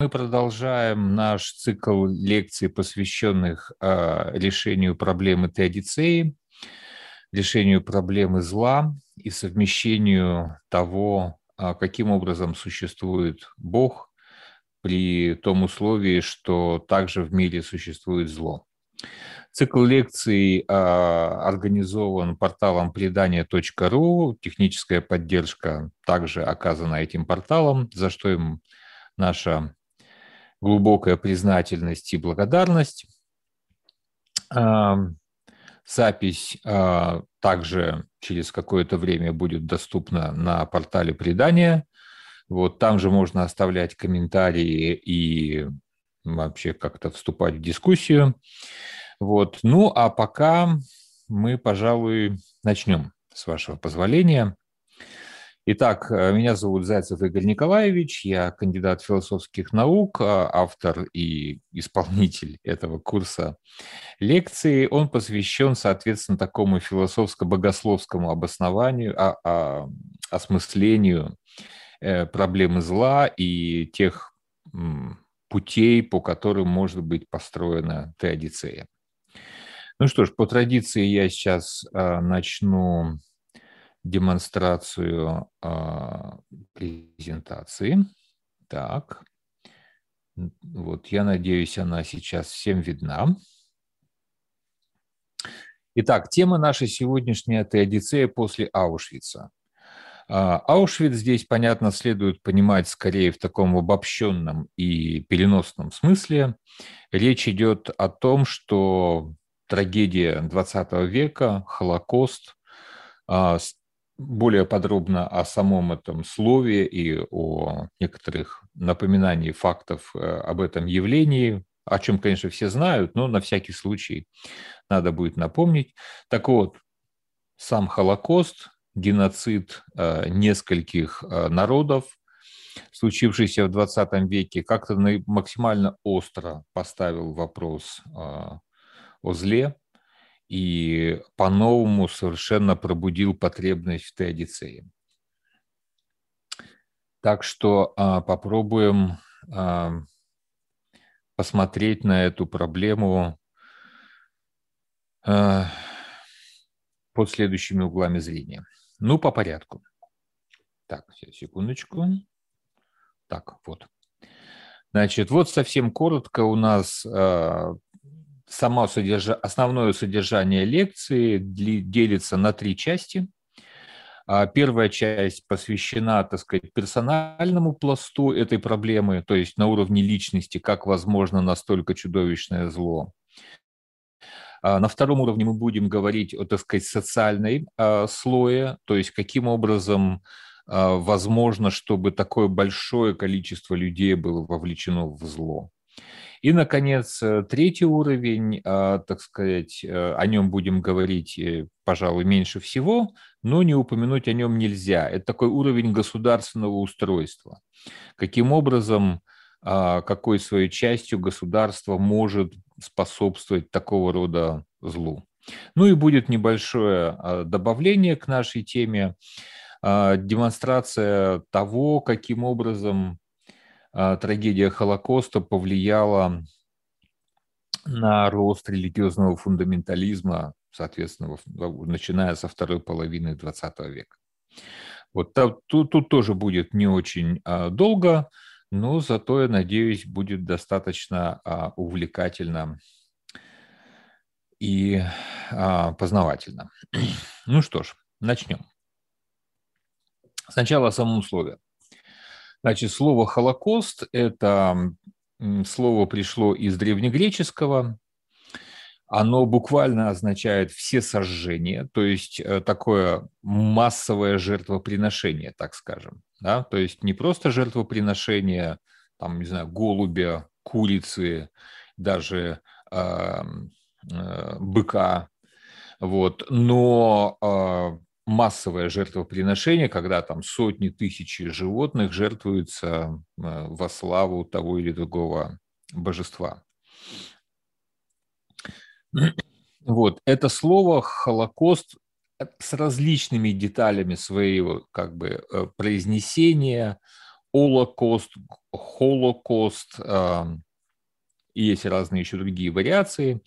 Мы продолжаем наш цикл лекций, посвященных э, решению проблемы теодицеи, решению проблемы зла и совмещению того, э, каким образом существует Бог при том условии, что также в мире существует зло. Цикл лекций э, организован порталом предания.ру. Техническая поддержка также оказана этим порталом, за что им наша глубокая признательность и благодарность. Запись а, также через какое-то время будет доступна на портале предания. Вот там же можно оставлять комментарии и вообще как-то вступать в дискуссию. Вот. Ну, а пока мы, пожалуй, начнем, с вашего позволения. Итак, э, меня зовут Зайцев Игорь Николаевич, я кандидат философских наук, а, автор и исполнитель этого курса лекции. Он посвящен, соответственно, такому философско-богословскому обоснованию, а, а, осмыслению э, проблемы зла и тех путей, по которым может быть построена теодицея. Ну что ж, по традиции я сейчас начну демонстрацию а, презентации. Так, вот я надеюсь, она сейчас всем видна. Итак, тема нашей сегодняшней – это после Аушвица. А, Аушвиц здесь, понятно, следует понимать скорее в таком обобщенном и переносном смысле. Речь идет о том, что трагедия XX века, Холокост, а, более подробно о самом этом слове и о некоторых напоминаний фактов э, об этом явлении, о чем, конечно, все знают, но на всякий случай надо будет напомнить. Так вот, сам Холокост, геноцид э, нескольких э, народов, случившийся в 20 веке, как-то максимально остро поставил вопрос о зле, и по-новому совершенно пробудил потребность в теодицее. Так что а, попробуем а, посмотреть на эту проблему а, под следующими углами зрения. Ну, по порядку. Так, секундочку. Так, вот. Значит, вот совсем коротко у нас а, само содерж... основное содержание лекции делится на три части. А, первая часть посвящена, так сказать, персональному пласту этой проблемы, то есть на уровне личности, как возможно настолько чудовищное зло. А, на втором уровне мы будем говорить о, так сказать, социальной а, слое, то есть каким образом возможно, чтобы такое большое количество людей было вовлечено в зло. И, наконец, э, третий уровень, а, так сказать, э, о нем будем говорить, э, пожалуй, меньше всего, но не упомянуть о нем нельзя. Это такой уровень государственного устройства. Каким образом, а, какой своей частью государство может способствовать такого рода злу. Ну и будет небольшое а, добавление к нашей теме, демонстрация того, каким образом трагедия Холокоста повлияла на рост религиозного фундаментализма, соответственно, начиная со второй половины XX века. Вот тут, тут тоже будет не очень а, долго, но зато, я надеюсь, будет достаточно а, увлекательно и познавательно. Ну что ж, начнем. Сначала о самом слове. Значит, слово «Холокост» – это слово пришло из древнегреческого. Оно буквально означает «все сожжения», то есть э, такое массовое жертвоприношение, так скажем. Да? То есть не просто жертвоприношение, там, не знаю, голубя, курицы, даже э, э, быка, Вот. Но э, массовое жертвоприношение, когда там сотни тысяч животных жертвуются э, во славу того или другого божества. Вот. Это слово «Холокост» с различными деталями своего как бы э, произнесения, Холокост, Холокост, и есть разные еще другие вариации.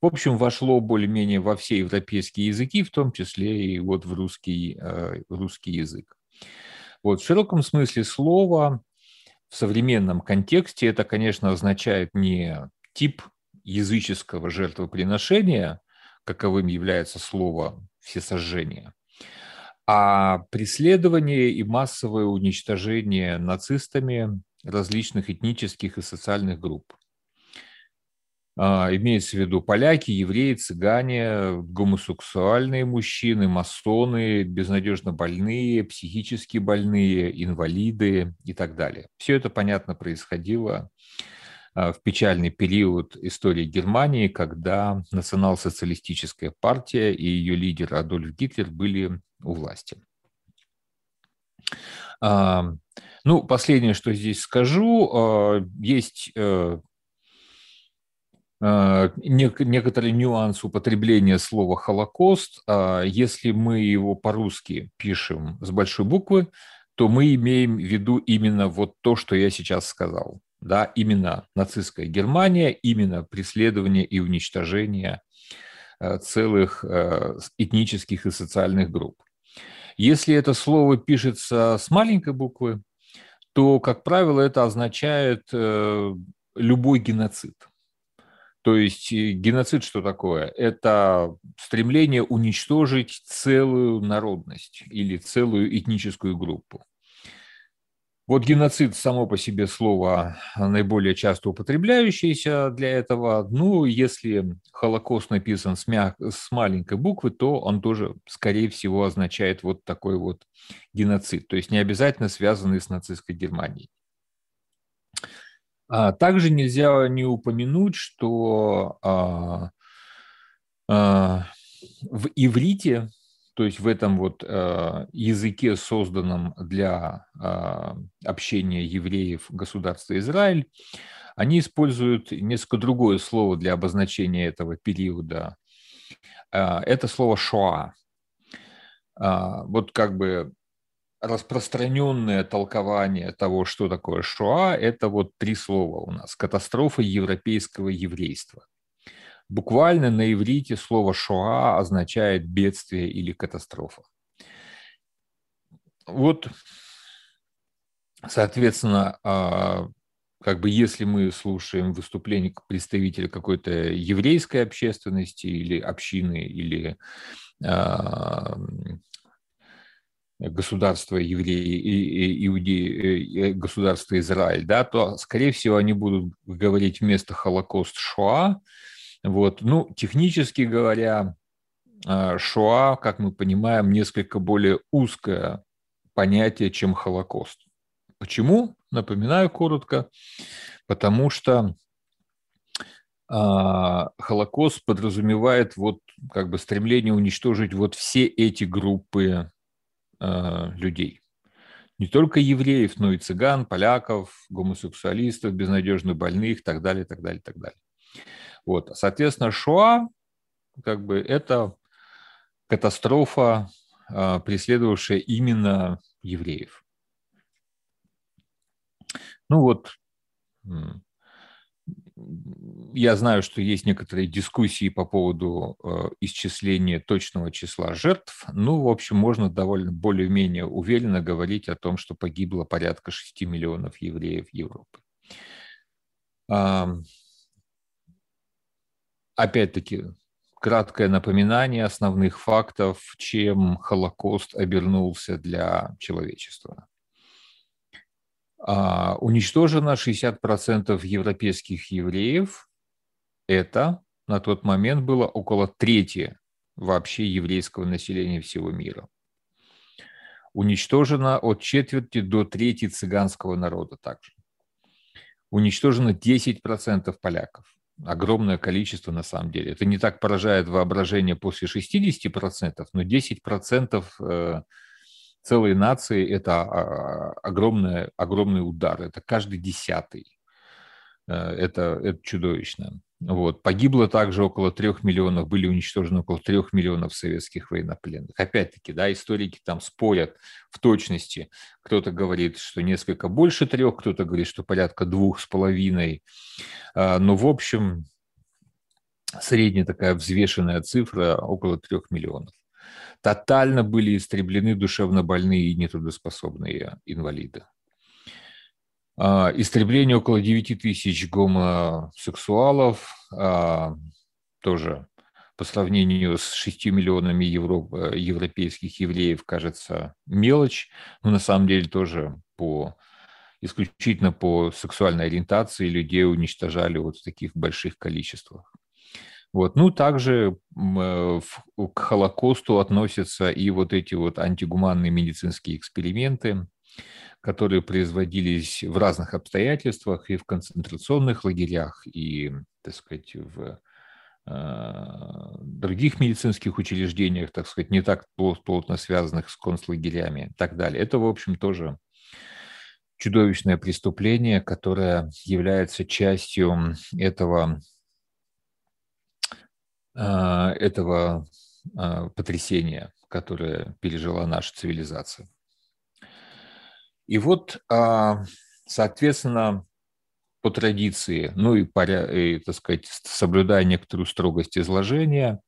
В общем, вошло более-менее во все европейские языки, в том числе и вот в русский, э, русский язык. Вот, в широком смысле слова, в современном контексте это, конечно, означает не тип языческого жертвоприношения, каковым является слово «всесожжение», а преследование и массовое уничтожение нацистами различных этнических и социальных групп. А, имеется в виду поляки, евреи, цыгане, гомосексуальные мужчины, масоны, безнадежно больные, психически больные, инвалиды и так далее. Все это, понятно, происходило а, в печальный период истории Германии, когда национал-социалистическая партия и ее лидер Адольф Гитлер были у власти. А, ну, последнее, что здесь скажу, есть э, некоторый нюанс употребления слова «Холокост». Если мы его по-русски пишем с большой буквы, то мы имеем в виду именно вот то, что я сейчас сказал да, именно нацистская Германия, именно преследование и уничтожение э, целых этнических и социальных групп. Если это слово пишется с маленькой буквы, то, как правило, это означает э, любой геноцид. То есть геноцид что такое? Это стремление уничтожить целую народность или целую этническую группу. Вот геноцид само по себе слово наиболее часто употребляющееся для этого. Ну, если Холокост написан с, мяг... с маленькой буквы, то он тоже, скорее всего, означает вот такой вот геноцид. То есть не обязательно связанный с нацистской Германией. А также нельзя не упомянуть, что а, а, в иврите то есть в этом вот языке, созданном для общения евреев государства Израиль, они используют несколько другое слово для обозначения этого периода. Это слово «шоа». Вот как бы распространенное толкование того, что такое Шоа, это вот три слова у нас. Катастрофа европейского еврейства. Буквально на иврите слово «шоа» означает бедствие или катастрофа. Вот, соответственно, а, как бы если мы слушаем выступление представителя какой-то еврейской общественности или общины, или государства евреи, иудеи, э, государства Израиль, да, то, скорее всего, они будут говорить вместо Холокост Шоа, вот. Ну, технически говоря, а, Шоа, как мы понимаем, несколько более узкое понятие, чем Холокост. Почему? Напоминаю коротко. Потому что а, Холокост подразумевает вот как бы стремление уничтожить вот все эти группы а, людей. Не только евреев, но и цыган, поляков, гомосексуалистов, безнадежно больных, так далее, так далее, так далее. Вот. Соответственно, Шоа как бы это катастрофа, а, преследовавшая именно евреев. Ну вот, я знаю, что есть некоторые дискуссии по поводу а, исчисления точного числа жертв. Ну, в общем, можно довольно более-менее уверенно говорить о том, что погибло порядка 6 миллионов евреев Европы. Опять-таки, краткое напоминание основных фактов, чем Холокост обернулся для человечества. А, уничтожено 60% европейских евреев. Это на тот момент было около трети вообще еврейского населения всего мира. Уничтожено от четверти до трети цыганского народа также. Уничтожено 10% поляков огромное количество на самом деле. Это не так поражает воображение после 60%, но 10% э, целой нации – это а, огромный, огромный удар. Это каждый десятый. Э, это, это чудовищно. Вот. Погибло также около трех миллионов, были уничтожены около трех миллионов советских военнопленных. Опять-таки, да, историки там спорят в точности. Кто-то говорит, что несколько больше трех, кто-то говорит, что порядка двух с половиной. А, но, в общем, средняя такая взвешенная цифра около трех миллионов. Тотально были истреблены душевно больные и нетрудоспособные инвалиды. А, истребление около 9 тысяч гомосексуалов, а, тоже по сравнению с 6 миллионами евро, европейских евреев, кажется, мелочь, но на самом деле тоже по исключительно по сексуальной ориентации людей уничтожали вот в таких больших количествах. Вот. Ну, также э, к Холокосту относятся и вот эти вот антигуманные медицинские эксперименты, которые производились в разных обстоятельствах и в концентрационных лагерях, и, так сказать, в э, других медицинских учреждениях, так сказать, не так плотно связанных с концлагерями и так далее. Это, в общем, тоже чудовищное преступление, которое является частью этого, этого э, потрясения, которое пережила наша цивилизация. И вот, а, соответственно, по традиции, ну и, и так сказать, соблюдая некоторую строгость изложения,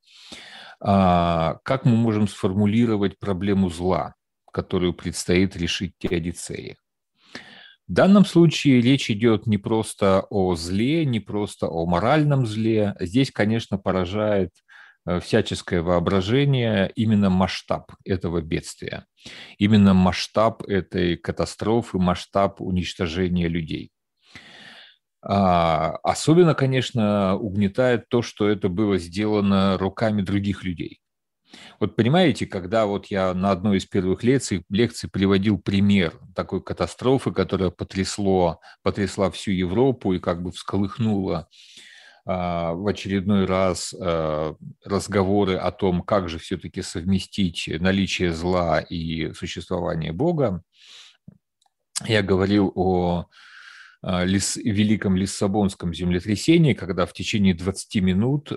а, как мы можем сформулировать проблему зла, которую предстоит решить теодицеи? В данном случае речь идет не просто о зле, не просто о моральном зле. Здесь, конечно, поражает Э, всяческое воображение именно масштаб этого бедствия, именно масштаб этой катастрофы, масштаб уничтожения людей. А, особенно, конечно, угнетает то, что это было сделано руками других людей. Вот понимаете, когда вот я на одной из первых лекций, лекций приводил пример такой катастрофы, которая потрясло, потрясла всю Европу и как бы всколыхнула а, в очередной раз а, разговоры о том, как же все-таки совместить наличие зла и существование Бога. Я говорил о а, лис, великом Лиссабонском землетрясении, когда в течение 20 минут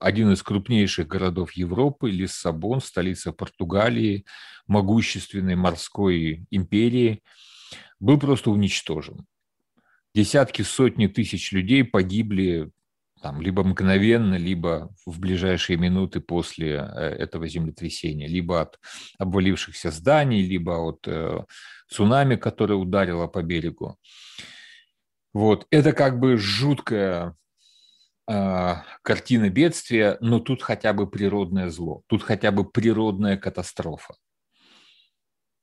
один из крупнейших городов Европы, Лиссабон, столица Португалии, могущественной морской империи, был просто уничтожен. Десятки, сотни тысяч людей погибли там, либо мгновенно, либо в ближайшие минуты после э, этого землетрясения, либо от обвалившихся зданий, либо от э, цунами, которое ударило по берегу. Вот. Это как бы жуткая э, картина бедствия, но тут хотя бы природное зло, тут хотя бы природная катастрофа.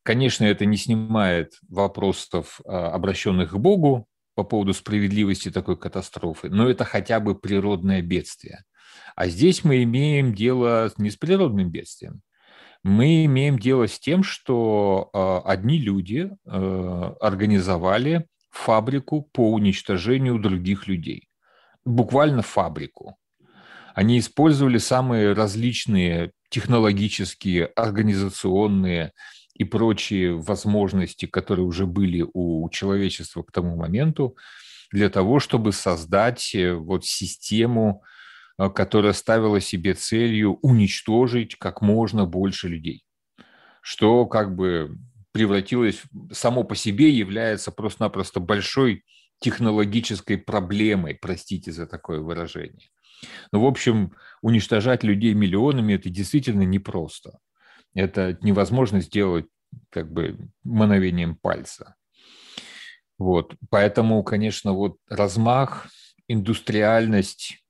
Конечно, это не снимает вопросов, э, обращенных к Богу, по поводу справедливости такой катастрофы, но это хотя бы природное бедствие. А здесь мы имеем дело не с природным бедствием. Мы имеем дело с тем, что э, одни люди э, организовали фабрику по уничтожению других людей. Буквально фабрику. Они использовали самые различные технологические, организационные, и прочие возможности, которые уже были у человечества к тому моменту, для того, чтобы создать э, вот систему, э, которая ставила себе целью уничтожить как можно больше людей, что как бы превратилось, само по себе является просто-напросто большой технологической проблемой, простите за такое выражение. Но, в общем, уничтожать людей миллионами – это действительно непросто. Это невозможно сделать как бы мановением пальца. Вот. Поэтому, конечно, вот размах, индустриальность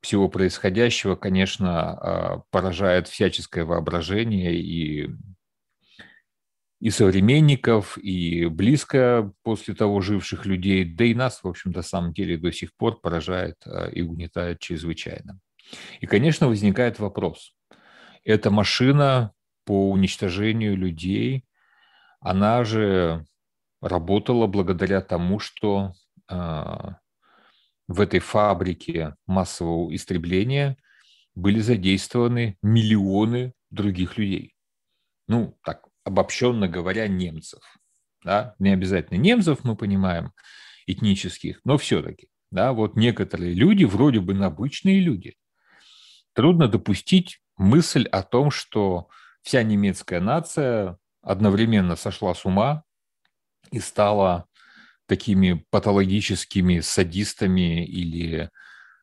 всего происходящего, конечно, а, поражает всяческое воображение и, и современников, и близко после того живших людей, да и нас, в общем, на самом деле до сих пор поражает а, и угнетает чрезвычайно. И, конечно, возникает вопрос, эта машина по уничтожению людей, она же работала благодаря тому, что э, в этой фабрике массового истребления были задействованы миллионы других людей. Ну, так, обобщенно говоря, немцев. Да? Не обязательно немцев, мы понимаем, этнических, но все-таки. Да, вот некоторые люди, вроде бы обычные люди, трудно допустить мысль о том, что вся немецкая нация одновременно сошла с ума и стала такими патологическими садистами или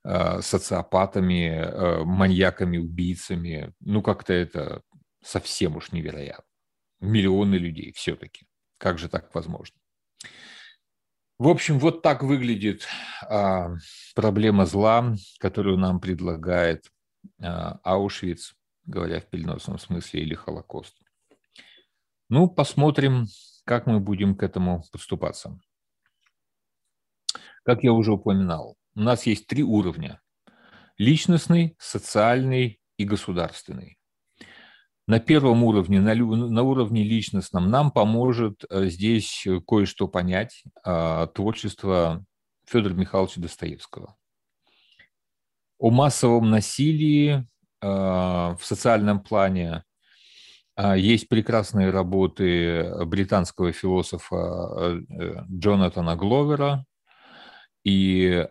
э, социопатами, э, маньяками, убийцами. Ну, как-то это совсем уж невероятно. Миллионы людей все-таки. Как же так возможно? В общем, вот так выглядит а, проблема зла, которую нам предлагает Аушвиц, говоря в переносном смысле, или Холокост. Ну, посмотрим, как мы будем к этому подступаться. Как я уже упоминал, у нас есть три уровня. Личностный, социальный и государственный на первом уровне, на, на уровне личностном, нам поможет э, здесь кое-что понять а, творчество Федора Михайловича Достоевского. О массовом насилии а, в социальном плане а, есть прекрасные работы британского философа э, Джонатана Гловера и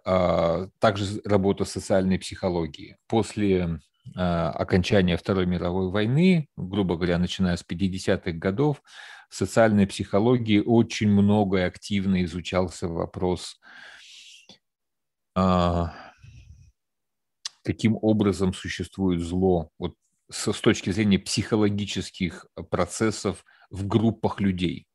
также работа социальной психологии. После окончания Второй мировой войны, грубо говоря, начиная с 50-х годов, в социальной психологии очень много и активно изучался вопрос, а, каким образом существует зло вот с точки зрения психологических процессов в группах людей.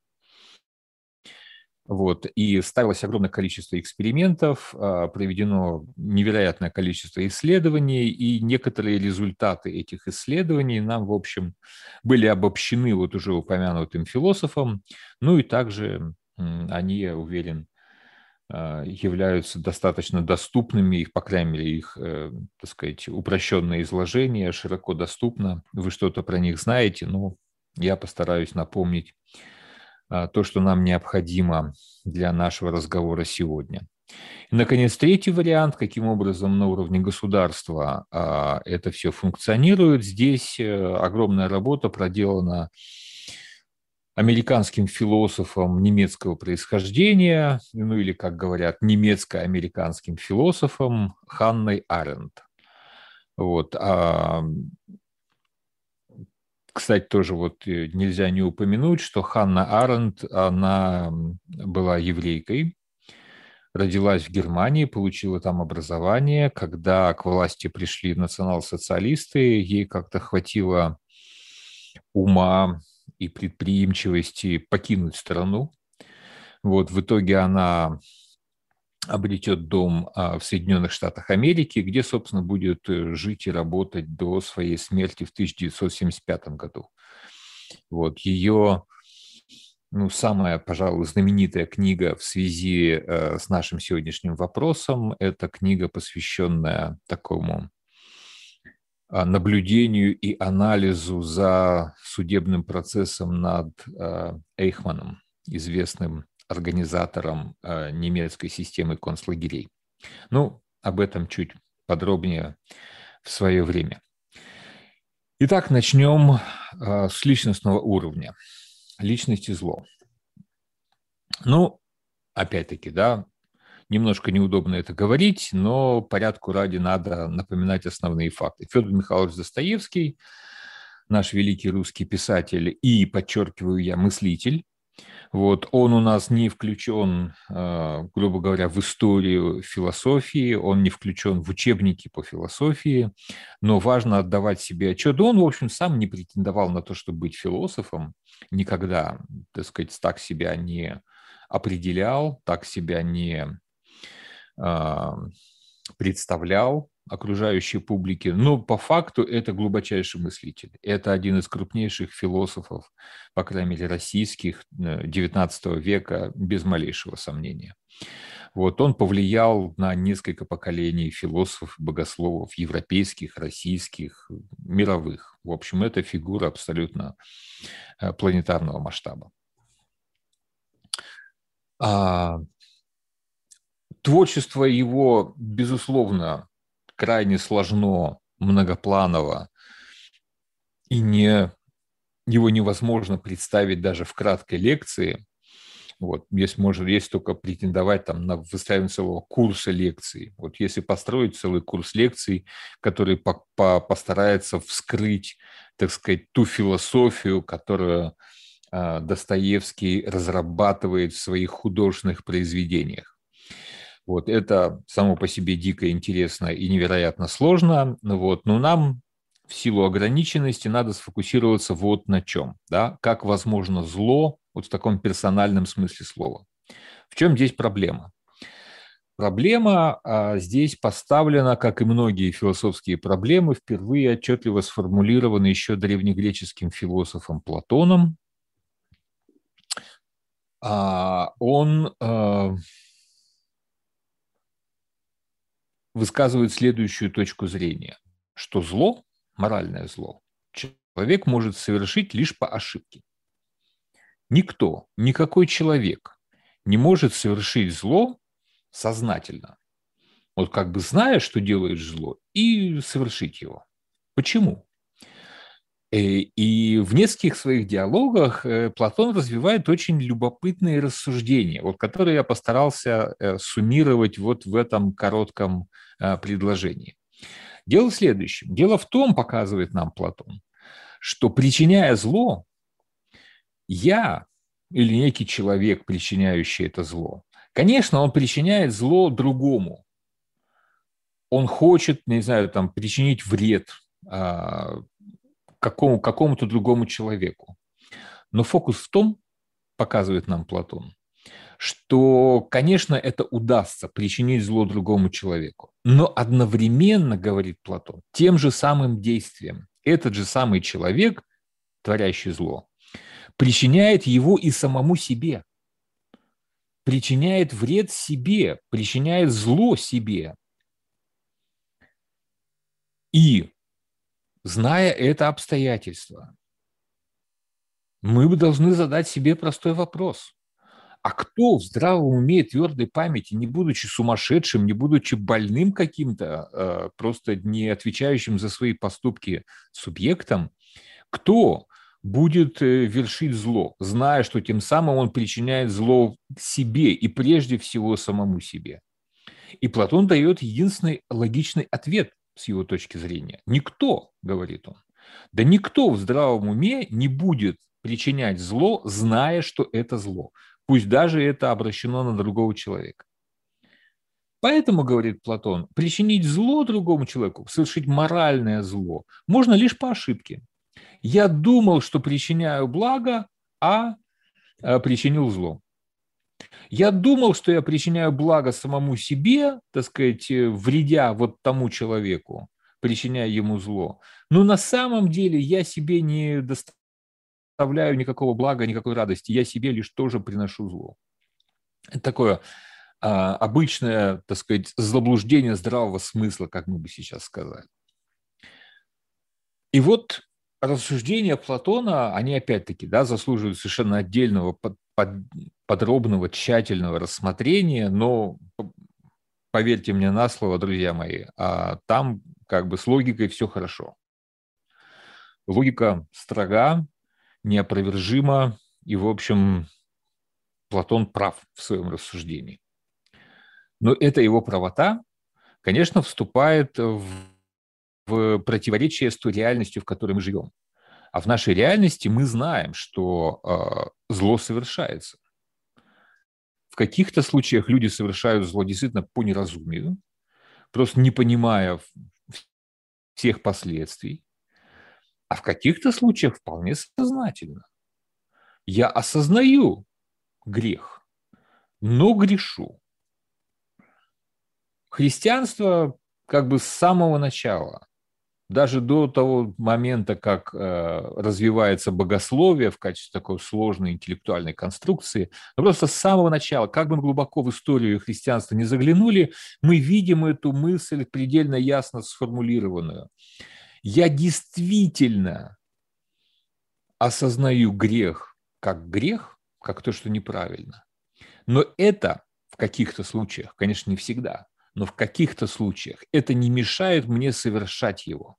Вот. И ставилось огромное количество экспериментов, а, проведено невероятное количество исследований, и некоторые результаты этих исследований нам, в общем, были обобщены вот уже упомянутым философом, ну и также они, я уверен, являются достаточно доступными, их, по крайней мере, их, э, так сказать, упрощенное изложение широко доступно. Вы что-то про них знаете, но я постараюсь напомнить а, то, что нам необходимо для нашего разговора сегодня. И, наконец, третий вариант, каким образом на уровне государства а, это все функционирует. Здесь э, огромная работа проделана американским философом немецкого происхождения, ну или, как говорят, немецко-американским философом Ханной Аренд. Вот. А кстати, тоже вот э, нельзя не упомянуть, что Ханна Аренд, она была еврейкой, родилась в Германии, получила там образование. Когда к власти пришли национал-социалисты, ей как-то хватило ума и предприимчивости покинуть страну. Вот, в итоге она обретет дом а, в Соединенных Штатах Америки, где, собственно, будет э, жить и работать до своей смерти в 1975 году. Вот ее, ну, самая, пожалуй, знаменитая книга в связи э, с нашим сегодняшним вопросом – это книга, посвященная такому наблюдению и анализу за судебным процессом над э, Эйхманом, известным организатором э, немецкой системы концлагерей. Ну, об этом чуть подробнее в свое время. Итак, начнем с личностного уровня. Личность и зло. Ну, опять-таки, да, немножко неудобно это говорить, но порядку ради надо напоминать основные факты. Федор Михайлович Достоевский, наш великий русский писатель и, подчеркиваю я, мыслитель, вот, он у нас не включен, а, грубо говоря, в историю философии, он не включен в учебники по философии, но важно отдавать себе отчет. Он, в общем, сам не претендовал на то, чтобы быть философом, никогда, так сказать, так себя не определял, так себя не представлял окружающей публики, но по факту это глубочайший мыслитель. Это один из крупнейших философов, по крайней мере, российских XIX э, века, без малейшего сомнения. Вот он повлиял на несколько поколений философов, богословов, европейских, российских, мировых. В общем, это фигура абсолютно э, планетарного масштаба. А, творчество его, безусловно, крайне сложно, многопланово, и не, его невозможно представить даже в краткой лекции. Вот, если можно, есть только претендовать там, на выстраивание целого курса лекций. Вот если построить целый курс лекций, который по -по постарается вскрыть, так сказать, ту философию, которую э, Достоевский разрабатывает в своих художественных произведениях. Вот, это само по себе дико интересно и невероятно сложно, вот, но нам в силу ограниченности надо сфокусироваться вот на чем, да, как возможно зло вот в таком персональном смысле слова. В чем здесь проблема? Проблема а, здесь поставлена, как и многие философские проблемы, впервые отчетливо сформулированы еще древнегреческим философом Платоном. А, он а, высказывает следующую точку зрения, что зло, моральное зло, человек может совершить лишь по ошибке. Никто, никакой человек не может совершить зло сознательно. Вот как бы зная, что делаешь зло, и совершить его. Почему? Э, и в нескольких своих диалогах э, Платон развивает очень любопытные рассуждения, вот, которые я постарался э, суммировать вот в этом коротком предложении. Дело в следующем. Дело в том, показывает нам Платон, что причиняя зло, я или некий человек, причиняющий это зло, конечно, он причиняет зло другому. Он хочет, не знаю, там, причинить вред а, какому, какому-то другому человеку. Но фокус в том, показывает нам Платон, что, конечно, это удастся причинить зло другому человеку. Но одновременно, говорит Платон, тем же самым действием этот же самый человек, творящий зло, причиняет его и самому себе, причиняет вред себе, причиняет зло себе. И Зная это обстоятельство, мы должны задать себе простой вопрос. А кто в здравом уме и твердой памяти, не будучи сумасшедшим, не будучи больным каким-то, э, просто не отвечающим за свои поступки субъектом, кто будет э, вершить зло, зная, что тем самым он причиняет зло себе и прежде всего самому себе? И Платон дает единственный логичный ответ с его точки зрения. Никто, говорит он, да никто в здравом уме не будет причинять зло, зная, что это зло. Пусть даже это обращено на другого человека. Поэтому, говорит Платон, причинить зло другому человеку, совершить моральное зло, можно лишь по ошибке. Я думал, что причиняю благо, а, а причинил зло. Я думал, что я причиняю благо самому себе, так сказать, э, вредя вот тому человеку, причиняя ему зло. Но на самом деле я себе не доставляю никакого блага, никакой радости. Я себе лишь тоже приношу зло. Это такое а, обычное, так сказать, заблуждение здравого смысла, как мы бы сейчас сказали. И вот рассуждения Платона, они опять-таки да, заслуживают совершенно отдельного под, под, подробного, тщательного рассмотрения, но поверьте мне на слово, друзья мои, а там как бы с логикой все хорошо. Логика строга, неопровержима, и, в общем, Платон прав в своем рассуждении. Но эта его правота, конечно, вступает в, в противоречие с той реальностью, в которой мы живем. А в нашей реальности мы знаем, что э, зло совершается. В каких-то случаях люди совершают зло действительно по неразумию, просто не понимая всех последствий, а в каких-то случаях вполне сознательно. Я осознаю грех, но грешу. Христианство как бы с самого начала даже до того момента, как э, развивается богословие в качестве такой сложной интеллектуальной конструкции, просто с самого начала, как бы мы глубоко в историю христианства не заглянули, мы видим эту мысль предельно ясно сформулированную. Я действительно осознаю грех как грех, как то, что неправильно. Но это в каких-то случаях, конечно, не всегда, но в каких-то случаях это не мешает мне совершать его.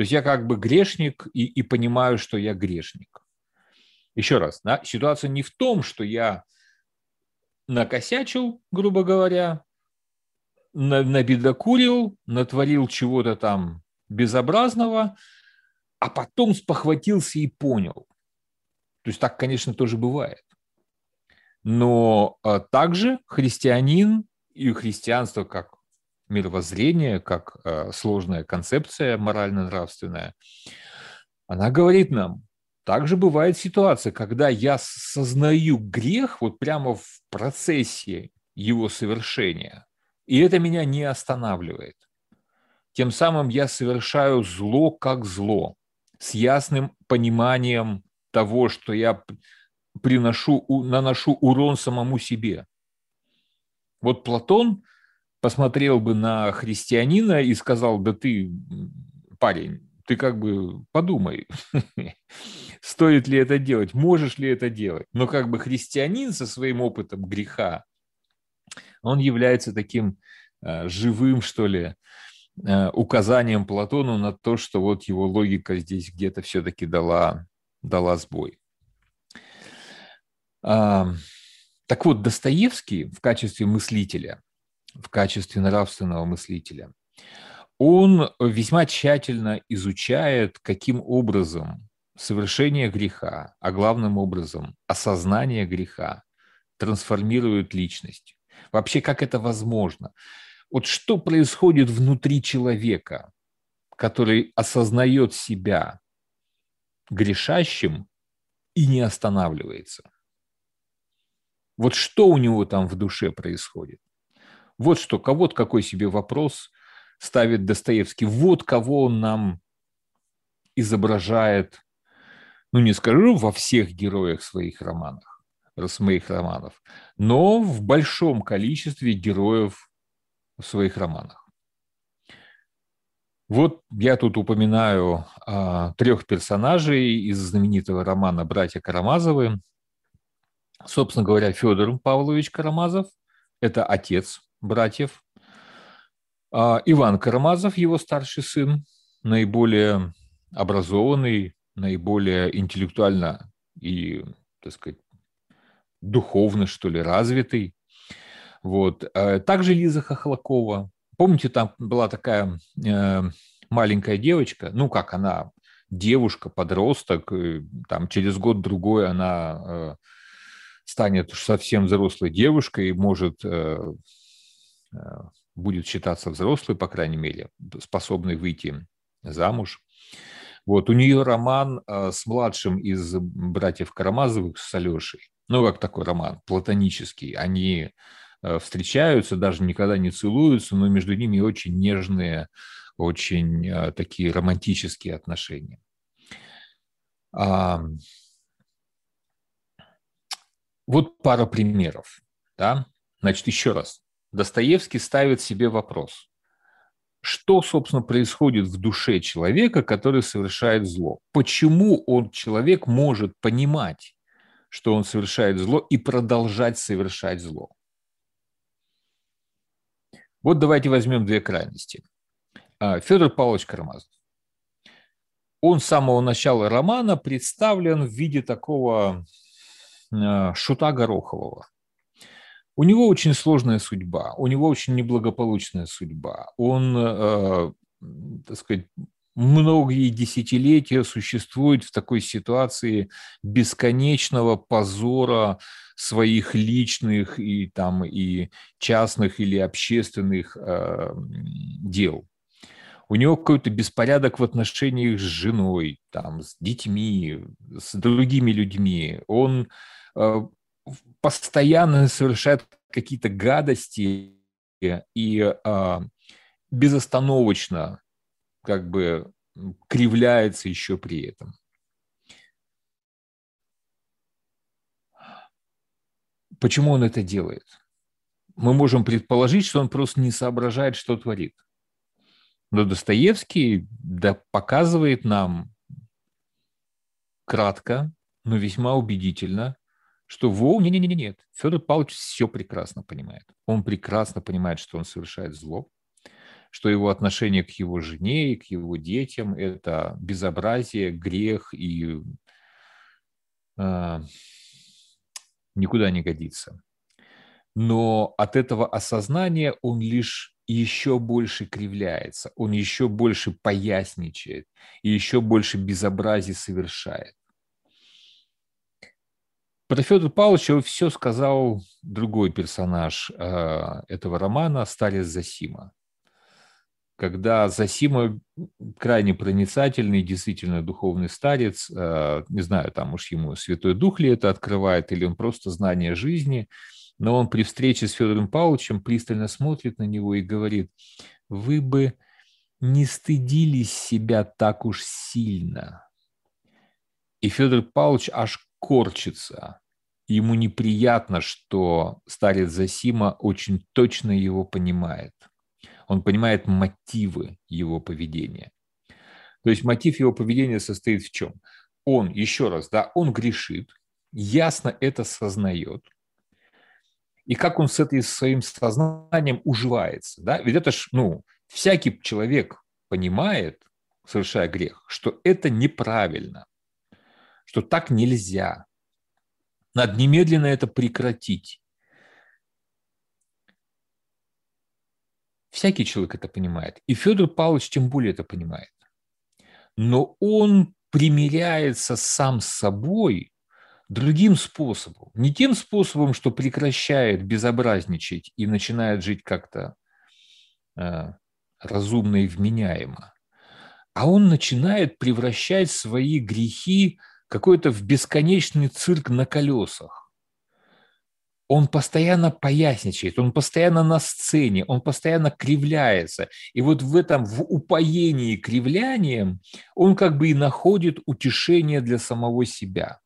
То есть я как бы грешник и, и понимаю, что я грешник. Еще раз, да, ситуация не в том, что я накосячил, грубо говоря, набедокурил, натворил чего-то там безобразного, а потом спохватился и понял. То есть так, конечно, тоже бывает. Но а, также христианин и христианство как мировоззрение, как а, сложная концепция морально-нравственная, она говорит нам, также бывает ситуация, когда я сознаю грех вот прямо в процессе его совершения, и это меня не останавливает. Тем самым я совершаю зло как зло, с ясным пониманием того, что я приношу, наношу урон самому себе. Вот Платон посмотрел бы на христианина и сказал, да ты, парень, ты как бы подумай, стоит ли это делать, можешь ли это делать. Но как бы христианин со своим опытом греха, он является таким э, живым, что ли, э, указанием Платону на то, что вот его логика здесь где-то все-таки дала, дала сбой. Так вот, Достоевский в качестве мыслителя, в качестве нравственного мыслителя, он весьма тщательно изучает, каким образом совершение греха, а главным образом осознание греха трансформирует личность. Вообще, как это возможно? Вот что происходит внутри человека, который осознает себя грешащим и не останавливается – вот что у него там в душе происходит? Вот что, вот какой себе вопрос ставит Достоевский. Вот кого он нам изображает, ну не скажу во всех героях своих романах, моих романов, но в большом количестве героев в своих романах. Вот я тут упоминаю а, трех персонажей из знаменитого романа «Братья Карамазовы», Собственно говоря, Федор Павлович Карамазов – это отец братьев. А Иван Карамазов, его старший сын, наиболее образованный, наиболее интеллектуально и, так сказать, духовно, что ли, развитый. Вот. А также Лиза Хохлакова. Помните, там была такая э, маленькая девочка, ну как она, девушка, подросток, там через год-другой она э, станет совсем взрослой девушкой и может, э, будет считаться взрослой, по крайней мере, способной выйти замуж. Вот, у нее роман э, с младшим из братьев Карамазовых, с Алешей. Ну, как такой роман, платонический. Они встречаются, даже никогда не целуются, но между ними очень нежные, очень такие романтические отношения. Вот пара примеров. Да? Значит, еще раз. Достоевский ставит себе вопрос. Что, собственно, происходит в душе человека, который совершает зло? Почему он, человек, может понимать, что он совершает зло и продолжать совершать зло? Вот давайте возьмем две крайности. А, Федор Павлович Карамазов. Он с самого начала романа представлен в виде такого Э, Шута Горохового. У него очень сложная судьба, у него очень неблагополучная судьба. Он, э, так сказать, многие десятилетия существует в такой ситуации бесконечного позора своих личных и там и частных или общественных э, дел. У него какой-то беспорядок в отношениях с женой, там, с детьми, с другими людьми. Он Э, постоянно совершает какие-то гадости и а, безостановочно как бы кривляется еще при этом. Почему он это делает? Мы можем предположить, что он просто не соображает, что творит. Но Достоевский да, показывает нам кратко, но весьма убедительно, что во, не, не, не, не, нет, Федор Павлович все прекрасно понимает. Он прекрасно понимает, что он совершает зло, что его отношение к его жене и к его детям – это безобразие, грех и э, никуда не годится. Но от этого осознания он лишь еще больше кривляется, он еще больше поясничает и еще больше безобразий совершает. Про Федора Павловича все сказал другой персонаж э, этого романа, старец Засима когда Засима крайне проницательный, действительно духовный старец, э, не знаю, там уж ему Святой Дух ли это открывает, или он просто знание жизни, но он при встрече с Федором Павловичем пристально смотрит на него и говорит, вы бы не стыдились себя так уж сильно. И Федор Павлович аж корчится. Ему неприятно, что старец Засима очень точно его понимает – он понимает мотивы его поведения. То есть мотив его поведения состоит в чем? Он, еще раз, да, он грешит, ясно это сознает, и как он с этим своим сознанием уживается, да, ведь это ж, ну, всякий человек понимает, совершая грех, что это неправильно, что так нельзя, надо немедленно это прекратить. Всякий человек это понимает. И Федор Павлович тем более это понимает. Но он примиряется сам с собой другим способом. Не тем способом, что прекращает безобразничать и начинает жить как-то э, разумно и вменяемо, а он начинает превращать свои грехи какой-то в бесконечный цирк на колесах он постоянно поясничает, он постоянно на сцене, он постоянно кривляется. И вот в этом, в упоении кривлянием, он как бы и находит утешение для самого себя.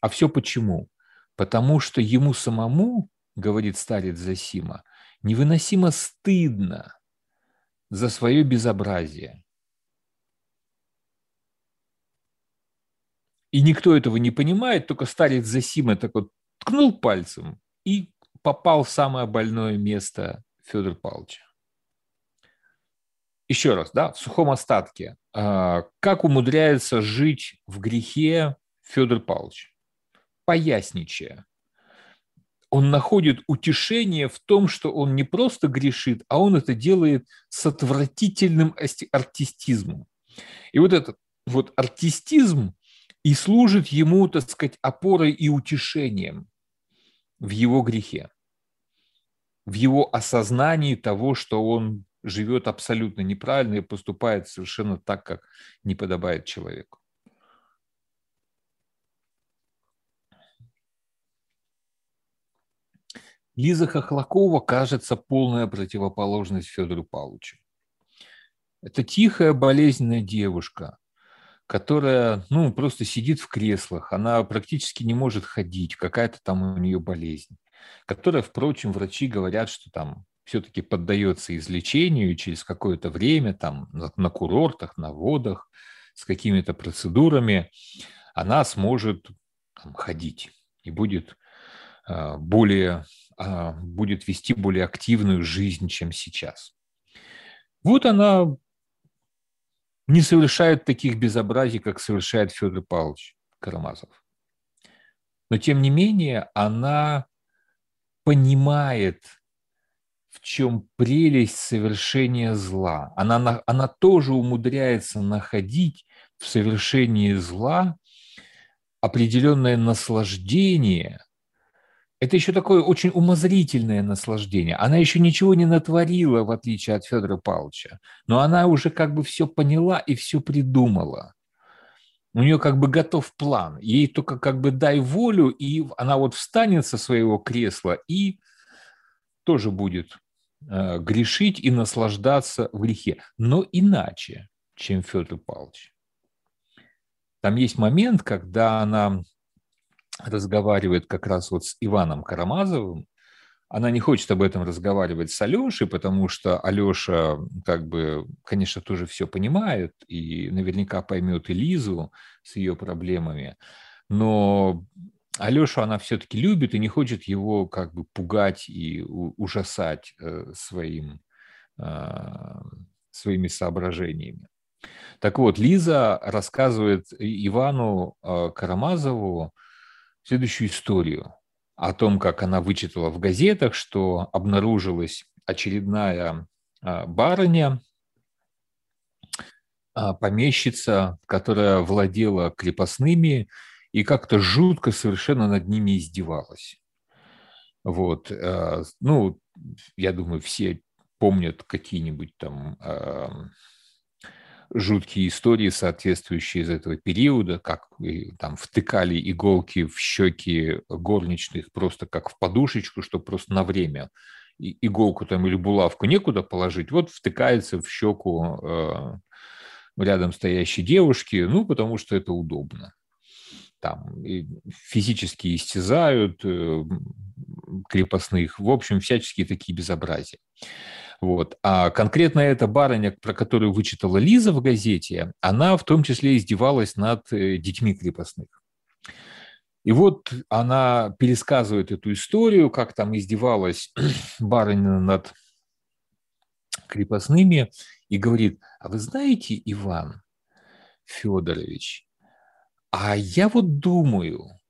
А все почему? Потому что ему самому, говорит старец Засима, невыносимо стыдно за свое безобразие. И никто этого не понимает, только старец Засима так вот ткнул пальцем и попал в самое больное место Федора Павловича. Еще раз, да, в сухом остатке. А, как умудряется жить в грехе Федор Павлович? Поясничая. Он находит утешение в том, что он не просто грешит, а он это делает с отвратительным артистизмом. И вот этот вот артистизм и служит ему, так сказать, опорой и утешением в его грехе, в его осознании того, что он живет абсолютно неправильно и поступает совершенно так, как не подобает человеку. Лиза Хохлакова кажется полная противоположность Федору Павловичу. Это тихая, болезненная девушка, которая, ну, просто сидит в креслах, она практически не может ходить, какая-то там у нее болезнь, которая, впрочем, врачи говорят, что там все-таки поддается излечению через какое-то время, там, на, курортах, на водах, с какими-то процедурами, она сможет там, ходить и будет э, более, э, будет вести более активную жизнь, чем сейчас. Вот она не совершает таких безобразий, как совершает Федор Павлович Карамазов. Но, тем не менее, она понимает, в чем прелесть совершения зла. Она, она тоже умудряется находить в совершении зла определенное наслаждение это еще такое очень умозрительное наслаждение. Она еще ничего не натворила, в отличие от Федора Павловича, но она уже как бы все поняла и все придумала. У нее как бы готов план. Ей только как бы дай волю, и она вот встанет со своего кресла и тоже будет э, грешить и наслаждаться в грехе, но иначе, чем Федор Павлович. Там есть момент, когда она разговаривает как раз вот с Иваном Карамазовым. Она не хочет об этом разговаривать с Алешей, потому что Алеша, как бы, конечно, тоже все понимает и наверняка поймет и Лизу с ее проблемами. Но Алешу она все-таки любит и не хочет его как бы пугать и ужасать э, своим, а, своими соображениями. Так вот, Лиза рассказывает Ивану а, Карамазову следующую историю о том, как она вычитала в газетах, что обнаружилась очередная а, барыня, помещица, которая владела крепостными и как-то жутко совершенно над ними издевалась. Вот. Э, ну, я думаю, все помнят какие-нибудь там жуткие истории, соответствующие из этого периода, как там втыкали иголки в щеки горничных просто как в подушечку, чтобы просто на время иголку там или булавку некуда положить, вот втыкается в щеку э, рядом стоящей девушки, ну, потому что это удобно там физически истязают э, крепостных, в общем, всяческие такие безобразия. Вот. А конкретно эта барыня, про которую вычитала Лиза в газете, она в том числе издевалась над э, детьми крепостных. И вот она пересказывает эту историю, как там издевалась барыня над крепостными, и говорит, а вы знаете, Иван Федорович, а я вот думаю,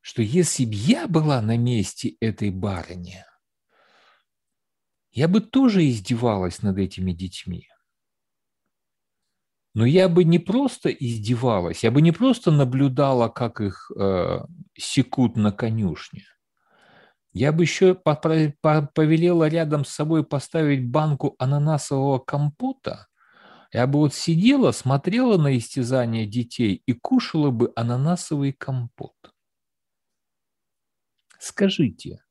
что если б я была на месте этой барыни, я бы тоже издевалась над этими детьми. Но я бы не просто издевалась, я бы не просто наблюдала, как их э, секут на конюшне. Я бы еще повелела рядом с собой поставить банку ананасового компота я бы вот сидела, смотрела на истязания детей и кушала бы ананасовый компот. Скажите,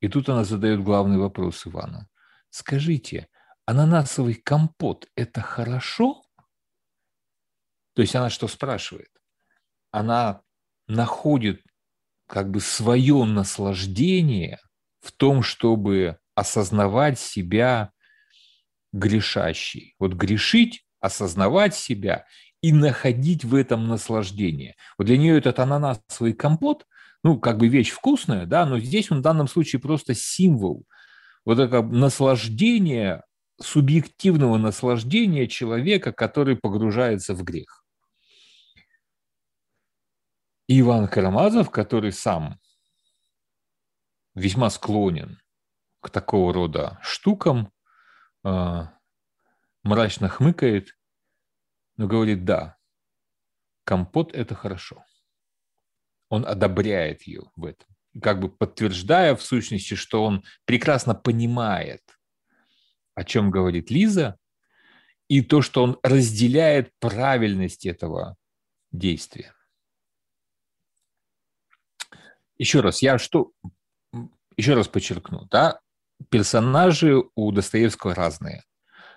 и тут она задает главный вопрос Ивану. Скажите, ананасовый компот – это хорошо? То есть она что спрашивает? Она находит как бы свое наслаждение в том, чтобы осознавать себя грешащий. Вот грешить, осознавать себя и находить в этом наслаждение. Вот для нее этот ананасовый компот, ну, как бы вещь вкусная, да, но здесь он в данном случае просто символ вот это наслаждение, субъективного наслаждения человека, который погружается в грех. Иван Карамазов, который сам весьма склонен к такого рода штукам, а, мрачно хмыкает, но говорит «да, компот – это хорошо». Он одобряет ее в этом, как бы подтверждая в сущности, что он прекрасно понимает, о чем говорит Лиза, и то, что он разделяет правильность этого действия. Еще раз, я что, еще раз подчеркну, да, персонажи у Достоевского разные.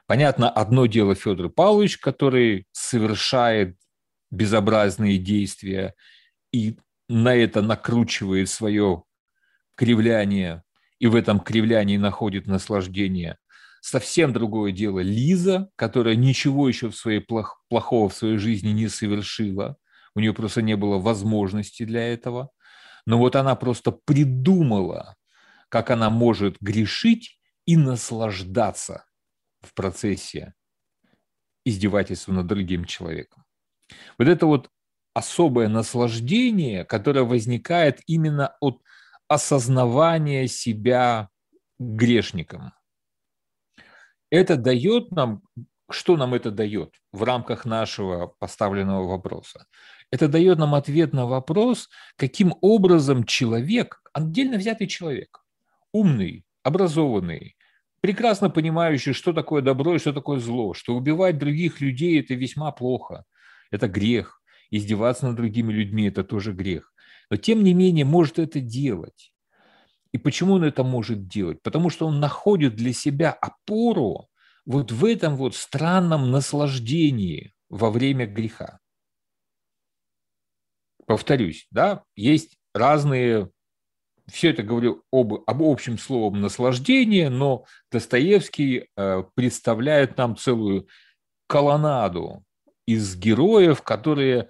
Понятно, одно дело Федор Павлович, который совершает безобразные действия и на это накручивает свое кривляние, и в этом кривлянии находит наслаждение. Совсем другое дело Лиза, которая ничего еще в своей плох, плохого в своей жизни не совершила. У нее просто не было возможности для этого. Но вот она просто придумала как она может грешить и наслаждаться в процессе издевательства над другим человеком. Вот это вот особое наслаждение, которое возникает именно от осознавания себя грешником. Это дает нам, что нам это дает в рамках нашего поставленного вопроса? Это дает нам ответ на вопрос, каким образом человек, отдельно взятый человек, умный, образованный, прекрасно понимающий, что такое добро и что такое зло, что убивать других людей – это весьма плохо, это грех, издеваться над другими людьми – это тоже грех. Но тем не менее может это делать. И почему он это может делать? Потому что он находит для себя опору вот в этом вот странном наслаждении во время греха. Повторюсь, да, есть разные все это говорю об, об общем словом наслаждение, но Достоевский э, представляет нам целую колоннаду из героев, которые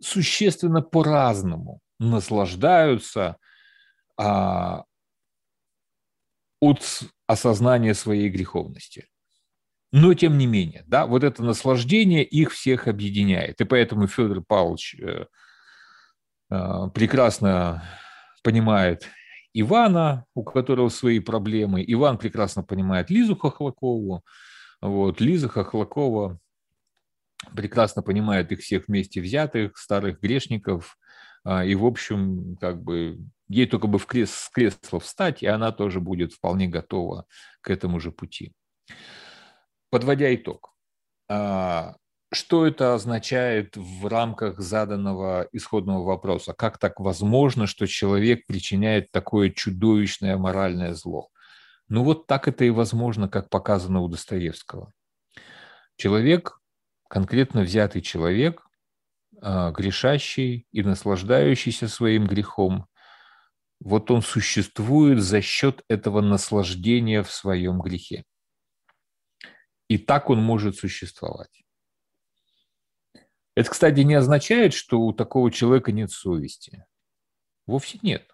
существенно по-разному наслаждаются а, от осознания своей греховности. Но тем не менее, да, вот это наслаждение их всех объединяет. И поэтому Федор Павлович э, э, прекрасно понимает Ивана, у которого свои проблемы. Иван прекрасно понимает Лизу Хохлакову. Вот, Лиза Хохлакова прекрасно понимает их всех вместе взятых, старых грешников. А, и, в общем, как бы ей только бы в крес, с кресла встать, и она тоже будет вполне готова к этому же пути. Подводя итог, а, что это означает в рамках заданного исходного вопроса? Как так возможно, что человек причиняет такое чудовищное моральное зло? Ну вот так это и возможно, как показано у Достоевского. Человек, конкретно взятый человек, а, грешащий и наслаждающийся своим грехом, вот он существует за счет этого наслаждения в своем грехе. И так он может существовать. Это, кстати, не означает, что у такого человека нет совести. Вовсе нет.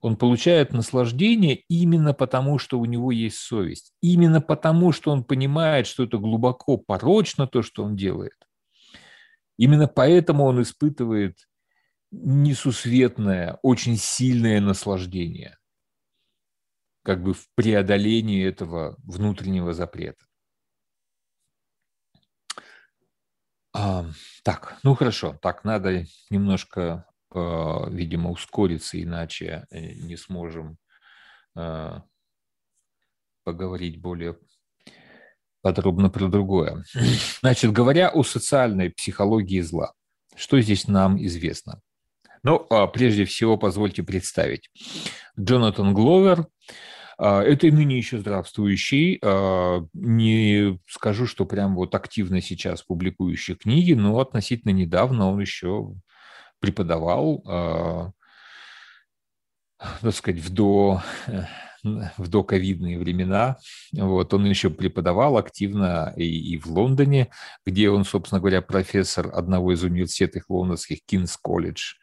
Он получает наслаждение именно потому, что у него есть совесть. Именно потому, что он понимает, что это глубоко порочно, то, что он делает. Именно поэтому он испытывает несусветное, очень сильное наслаждение как бы в преодолении этого внутреннего запрета. А, так, ну хорошо, так надо немножко, видимо, ускориться, иначе э, не сможем э, поговорить более подробно про другое. Значит, говоря о социальной психологии зла, что здесь нам известно? Ну, а прежде всего, позвольте представить. Джонатан Гловер а, это и ныне еще здравствующий. А, не скажу, что прям вот активно сейчас публикующий книги, но относительно недавно он еще преподавал, а, так сказать, в до в доковидные времена. Вот, он еще преподавал активно и, и в Лондоне, где он, собственно говоря, профессор одного из университетов лондонских, Кинс колледж.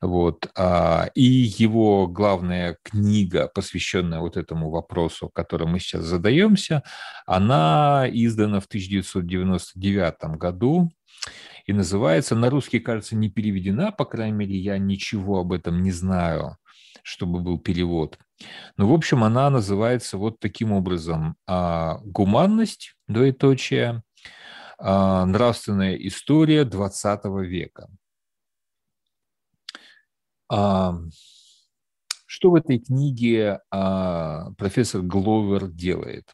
Вот. А, и его главная книга, посвященная вот этому вопросу, которым мы сейчас задаемся, она издана в 1999 году и называется, на русский, кажется, не переведена, по крайней мере, я ничего об этом не знаю, чтобы был перевод. Но, в общем, она называется вот таким образом а, «Гуманность», двоеточие, а, «Нравственная история XX века». Что в этой книге а, профессор Гловер делает?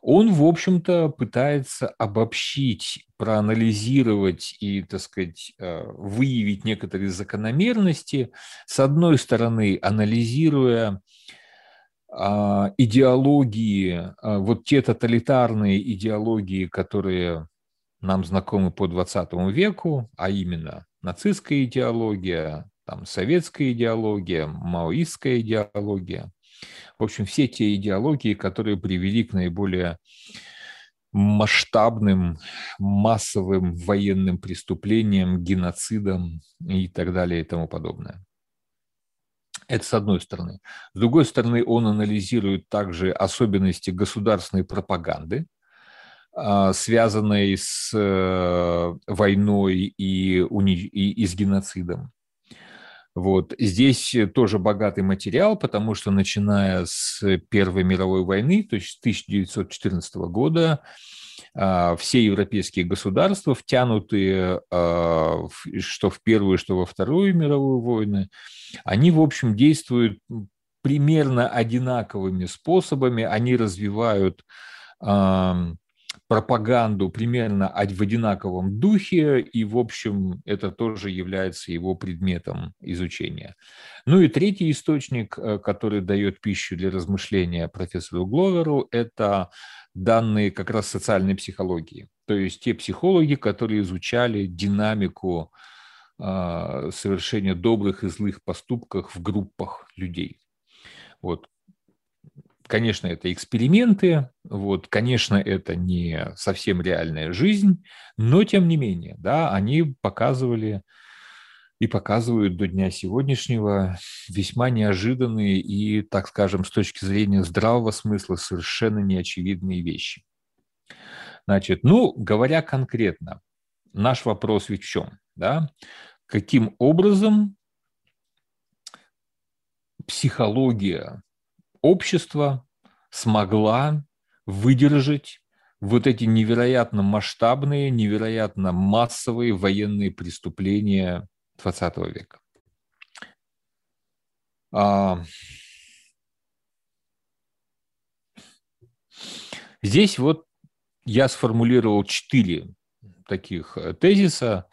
Он, в общем-то, пытается обобщить, проанализировать и, так сказать, а, выявить некоторые закономерности, с одной стороны, анализируя а, идеологии, вот те тоталитарные идеологии, которые нам знакомы по 20 веку, а именно нацистская идеология, там советская идеология, маоистская идеология. В общем, все те идеологии, которые привели к наиболее масштабным, массовым военным преступлениям, геноцидам и так далее и тому подобное. Это с одной стороны. С другой стороны, он анализирует также особенности государственной пропаганды, а, связанной с э, войной и, и, и с геноцидом. Вот. Здесь тоже богатый материал, потому что начиная с Первой мировой войны, то есть с 1914 года, а, все европейские государства, втянутые а, что в Первую, что во Вторую мировую войны, они, в общем, действуют примерно одинаковыми способами, они развивают пропаганду примерно в одинаковом духе, и, в общем, это тоже является его предметом изучения. Ну и третий источник, э, который дает пищу для размышления профессору Гловеру, это данные как раз социальной психологии. То есть те психологи, которые изучали динамику а, совершения добрых и злых поступков в группах людей. Вот Конечно, это эксперименты, вот, конечно, это не совсем реальная жизнь, но тем не менее, да, они показывали и показывают до дня сегодняшнего весьма неожиданные и, так скажем, с точки зрения здравого смысла совершенно неочевидные вещи. Значит, ну, говоря конкретно, наш вопрос ведь в чем? Да? Каким образом психология общества смогла выдержать вот эти невероятно масштабные, невероятно массовые военные преступления XX века. А, здесь вот я сформулировал четыре таких э, тезиса.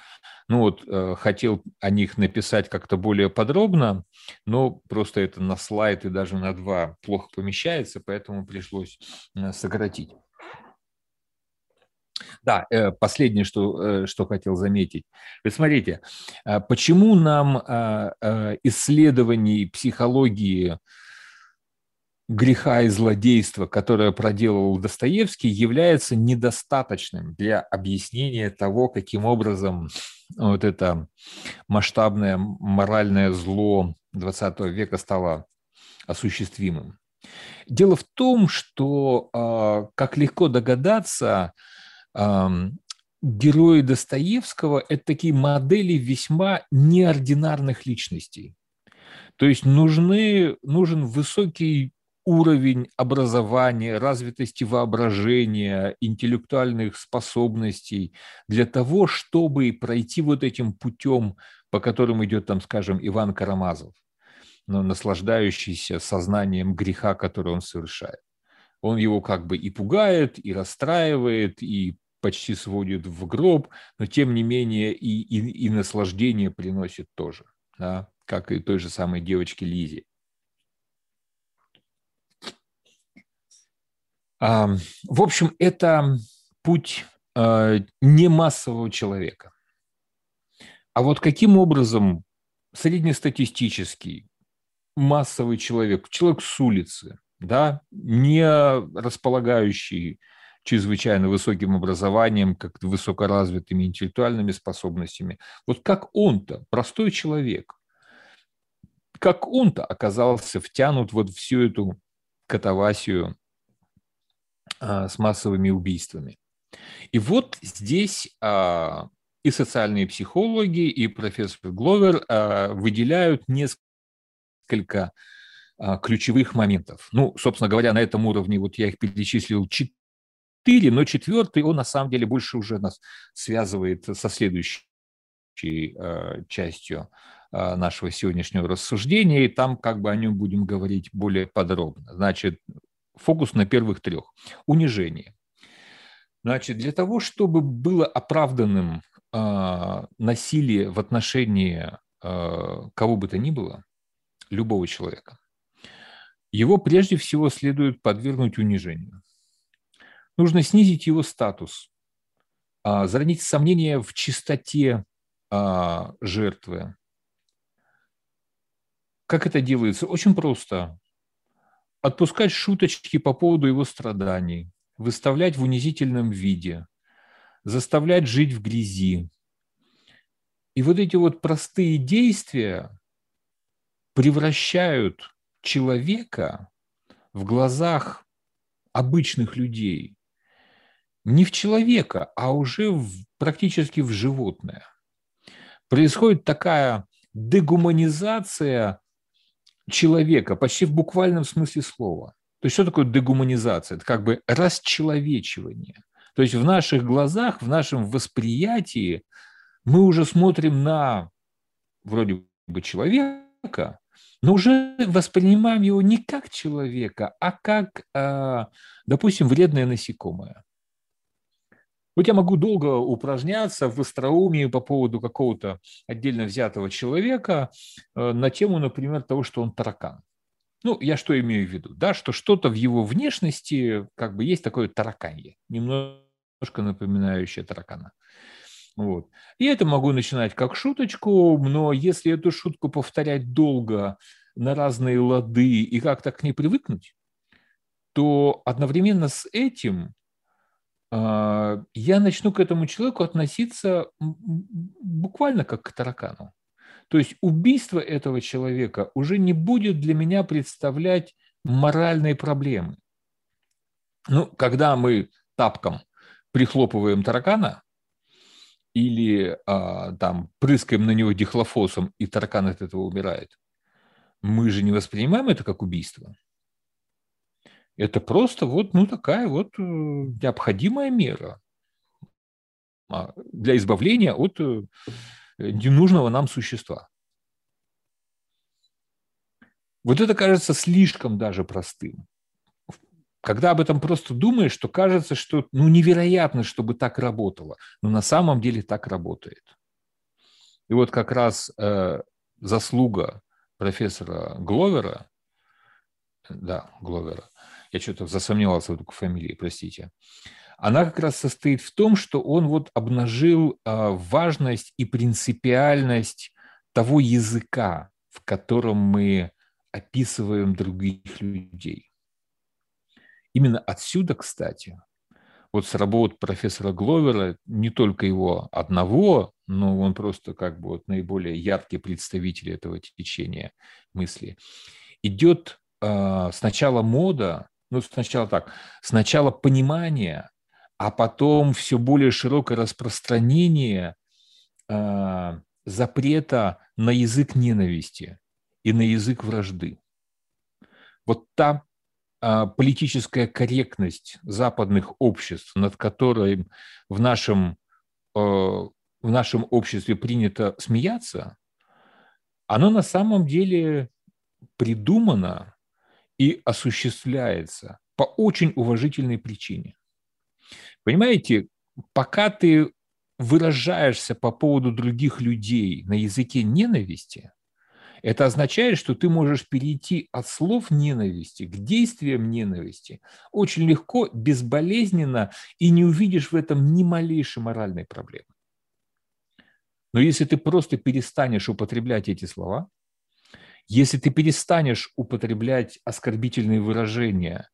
Ну вот, э, хотел о них написать как-то более подробно, но просто это на слайд и даже на два плохо помещается, поэтому пришлось э, сократить. Да, э, последнее, что, что хотел заметить. Вы смотрите, почему нам исследований психологии греха и злодейства, которое проделал Достоевский, является недостаточным для объяснения того, каким образом вот это масштабное моральное зло XX века стало осуществимым. Дело в том, что, как легко догадаться, герои Достоевского – это такие модели весьма неординарных личностей. То есть нужны, нужен высокий уровень образования, развитости воображения, интеллектуальных способностей для того, чтобы пройти вот этим путем, по которым идет, там, скажем, Иван Карамазов, но наслаждающийся сознанием греха, который он совершает. Он его как бы и пугает, и расстраивает, и почти сводит в гроб, но тем не менее и, и, и наслаждение приносит тоже, да, как и той же самой девочке Лизе. В общем, это путь а, не массового человека. А вот каким образом среднестатистический массовый человек, человек с улицы, да, не располагающий чрезвычайно высоким образованием, как высокоразвитыми интеллектуальными способностями. Вот как он-то, простой человек, как он-то оказался втянут вот всю эту катавасию с массовыми убийствами. И вот здесь а, и социальные психологи, и профессор Гловер а, выделяют несколько а, ключевых моментов. Ну, собственно говоря, на этом уровне вот я их перечислил четыре, но четвертый, он на самом деле больше уже нас связывает со следующей частью нашего сегодняшнего рассуждения, и там как бы о нем будем говорить более подробно. Значит, фокус на первых трех. Унижение. Значит, для того, чтобы было оправданным э, насилие в отношении э, кого бы то ни было, любого человека, его прежде всего следует подвергнуть унижению нужно снизить его статус, а, заронить сомнения в чистоте а, жертвы. Как это делается? Очень просто. Отпускать шуточки по поводу его страданий, выставлять в унизительном виде, заставлять жить в грязи. И вот эти вот простые действия превращают человека в глазах обычных людей не в человека, а уже в, практически в животное. Происходит такая дегуманизация человека, почти в буквальном смысле слова. То есть что такое дегуманизация? Это как бы расчеловечивание. То есть в наших глазах, в нашем восприятии мы уже смотрим на вроде бы человека, но уже воспринимаем его не как человека, а как, а, допустим, вредное насекомое. Вот я могу долго упражняться в остроумии по поводу какого-то отдельно взятого человека э, на тему, например, того, что он таракан. Ну, я что имею в виду? Да, что что-то в его внешности как бы есть такое тараканье, немножко напоминающее таракана. Вот. И это могу начинать как шуточку, но если эту шутку повторять долго на разные лады и как-то к ней привыкнуть, то одновременно с этим я начну к этому человеку относиться буквально как к таракану. То есть убийство этого человека уже не будет для меня представлять моральной проблемы. Ну, когда мы тапком прихлопываем таракана или а, там прыскаем на него дихлофосом, и таракан от этого умирает, мы же не воспринимаем это как убийство. Это просто вот ну, такая вот э, необходимая мера а, для избавления от э, ненужного нам существа. Вот это кажется слишком даже простым. Когда об этом просто думаешь, то кажется, что ну, невероятно, чтобы так работало. Но на самом деле так работает. И вот как раз э, заслуга профессора Гловера, да, Гловера, я что-то засомневался в фамилии, простите, она как раз состоит в том, что он вот обнажил э, важность и принципиальность того языка, в котором мы описываем других людей. Именно отсюда, кстати, вот с работ профессора Гловера, не только его одного, но он просто как бы вот наиболее яркий представитель этого течения мысли, идет э, сначала мода, ну сначала так, сначала понимание, а потом все более широкое распространение э, запрета на язык ненависти и на язык вражды. Вот та а, политическая корректность западных обществ, над которой в нашем, э, в нашем обществе принято смеяться, оно на самом деле придумано и осуществляется по очень уважительной причине. Понимаете, пока ты выражаешься по поводу других людей на языке ненависти, это означает, что ты можешь перейти от слов ненависти к действиям ненависти очень легко, безболезненно и не увидишь в этом ни малейшей моральной проблемы. Но если ты просто перестанешь употреблять эти слова, если ты перестанешь употреблять оскорбительные выражения,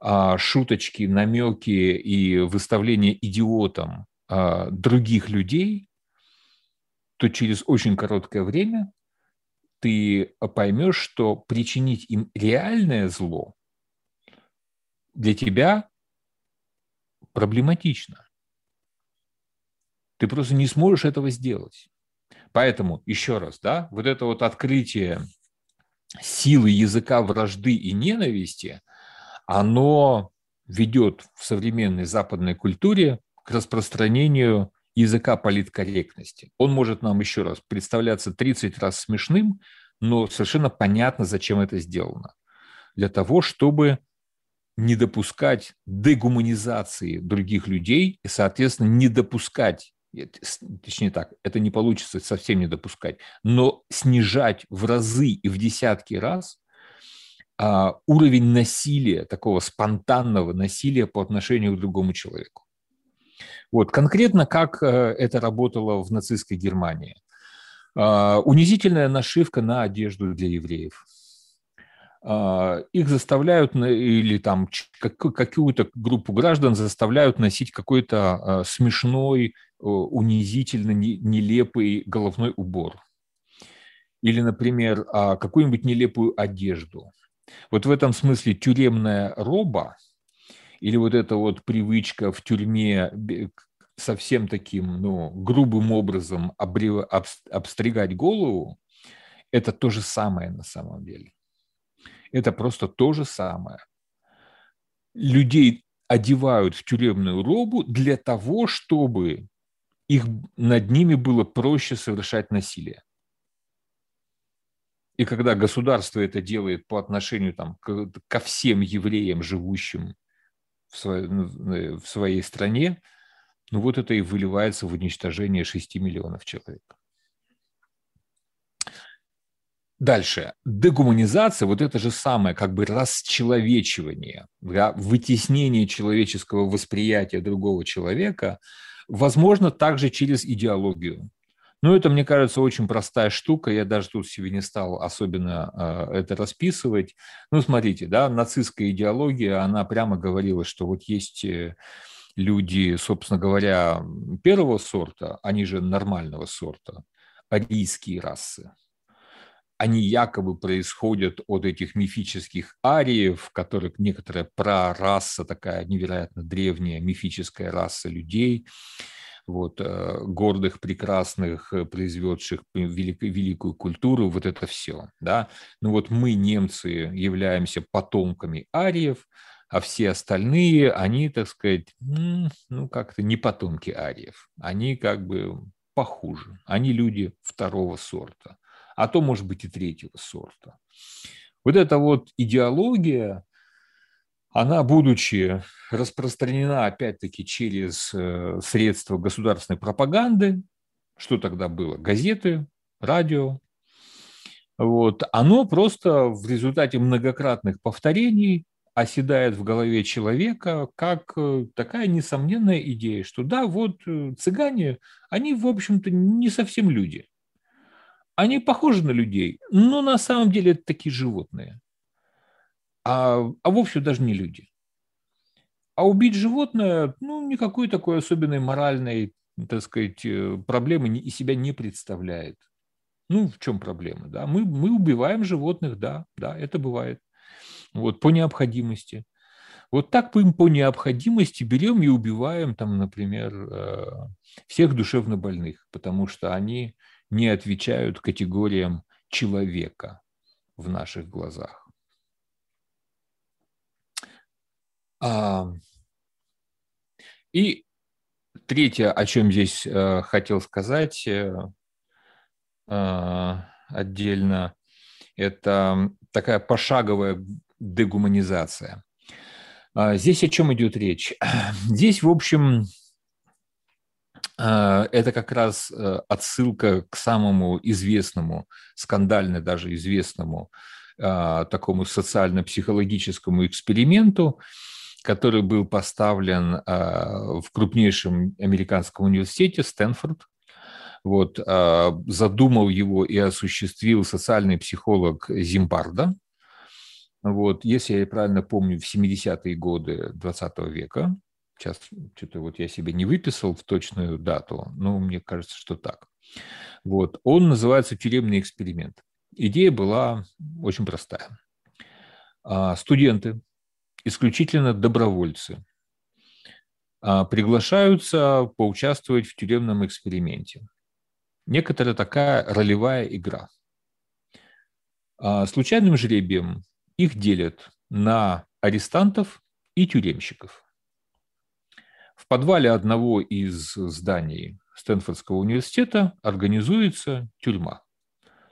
а, шуточки, намеки и выставление идиотом а, других людей, то через очень короткое время ты поймешь, что причинить им реальное зло для тебя проблематично. Ты просто не сможешь этого сделать. Поэтому, еще раз, да, вот это вот открытие силы языка вражды и ненависти, оно ведет в современной западной культуре к распространению языка политкорректности. Он может нам еще раз представляться 30 раз смешным, но совершенно понятно, зачем это сделано. Для того, чтобы не допускать дегуманизации других людей и, соответственно, не допускать, точнее так, это не получится совсем не допускать, но снижать в разы и в десятки раз а, уровень насилия, такого спонтанного насилия по отношению к другому человеку. Вот, конкретно как э, это работало в нацистской Германии. А, унизительная нашивка на одежду для евреев. А, их заставляют, или там какую-то группу граждан заставляют носить какой-то а, смешной, унизительно нелепый головной убор. Или, например, какую-нибудь нелепую одежду. Вот в этом смысле тюремная роба – или вот эта вот привычка в тюрьме совсем таким ну, грубым образом обстригать голову, это то же самое на самом деле. Это просто то же самое. Людей одевают в тюремную робу для того, чтобы их, над ними было проще совершать насилие. И когда государство это делает по отношению там, ко всем евреям, живущим в своей, ну, в своей стране, ну вот это и выливается в уничтожение 6 миллионов человек. Дальше. Дегуманизация, вот это же самое как бы расчеловечивание, да, вытеснение человеческого восприятия другого человека, возможно также через идеологию. Ну, это, мне кажется, очень простая штука. Я даже тут себе не стал особенно э, это расписывать. Ну, смотрите, да, нацистская идеология, она прямо говорила, что вот есть э, люди, собственно говоря, первого сорта, они же нормального сорта, арийские расы. Они якобы происходят от этих мифических ариев, которых некоторая прараса, такая невероятно древняя мифическая раса людей, вот, э, гордых, прекрасных, э, произведших великую, великую культуру, вот это все. Да? Ну вот мы, немцы, являемся потомками ариев, а все остальные, они, так сказать, ну, как-то не потомки ариев. Они как бы похуже. Они люди второго сорта, а то, может быть, и третьего сорта. Вот эта вот идеология, она, будучи распространена, опять-таки, через э, средства государственной пропаганды, что тогда было? Газеты, радио. Вот, оно просто в результате многократных повторений оседает в голове человека как э, такая несомненная идея, что да, вот э, цыгане, они, в общем-то, не совсем люди. Они похожи на людей, но на самом деле это такие животные а, а вовсе даже не люди. А убить животное, ну, никакой такой особенной моральной, так сказать, э, проблемы из себя не представляет. Ну, в чем проблема, да? Мы, мы убиваем животных, да, да, это бывает. Вот, по необходимости. Вот так мы по необходимости берем и убиваем, там, например, э, всех душевно больных, потому что они не отвечают категориям человека в наших глазах. И третье, о чем здесь э, хотел сказать э, э, отдельно, это такая пошаговая дегуманизация. А, здесь о чем идет речь? Здесь, в общем, это как раз отсылка к самому известному, скандально даже известному такому социально-психологическому эксперименту, который был поставлен а, в крупнейшем американском университете Стэнфорд. Вот, а, задумал его и осуществил социальный психолог Зимбарда. Вот, если я правильно помню, в 70-е годы 20 века, сейчас что-то вот я себе не выписал в точную дату, но мне кажется, что так. Вот, он называется «Тюремный эксперимент». Идея была очень простая. А, студенты исключительно добровольцы, а, приглашаются поучаствовать в тюремном эксперименте. Некоторая такая ролевая игра. А, случайным жребием их делят на арестантов и тюремщиков. В подвале одного из зданий Стэнфордского университета организуется тюрьма.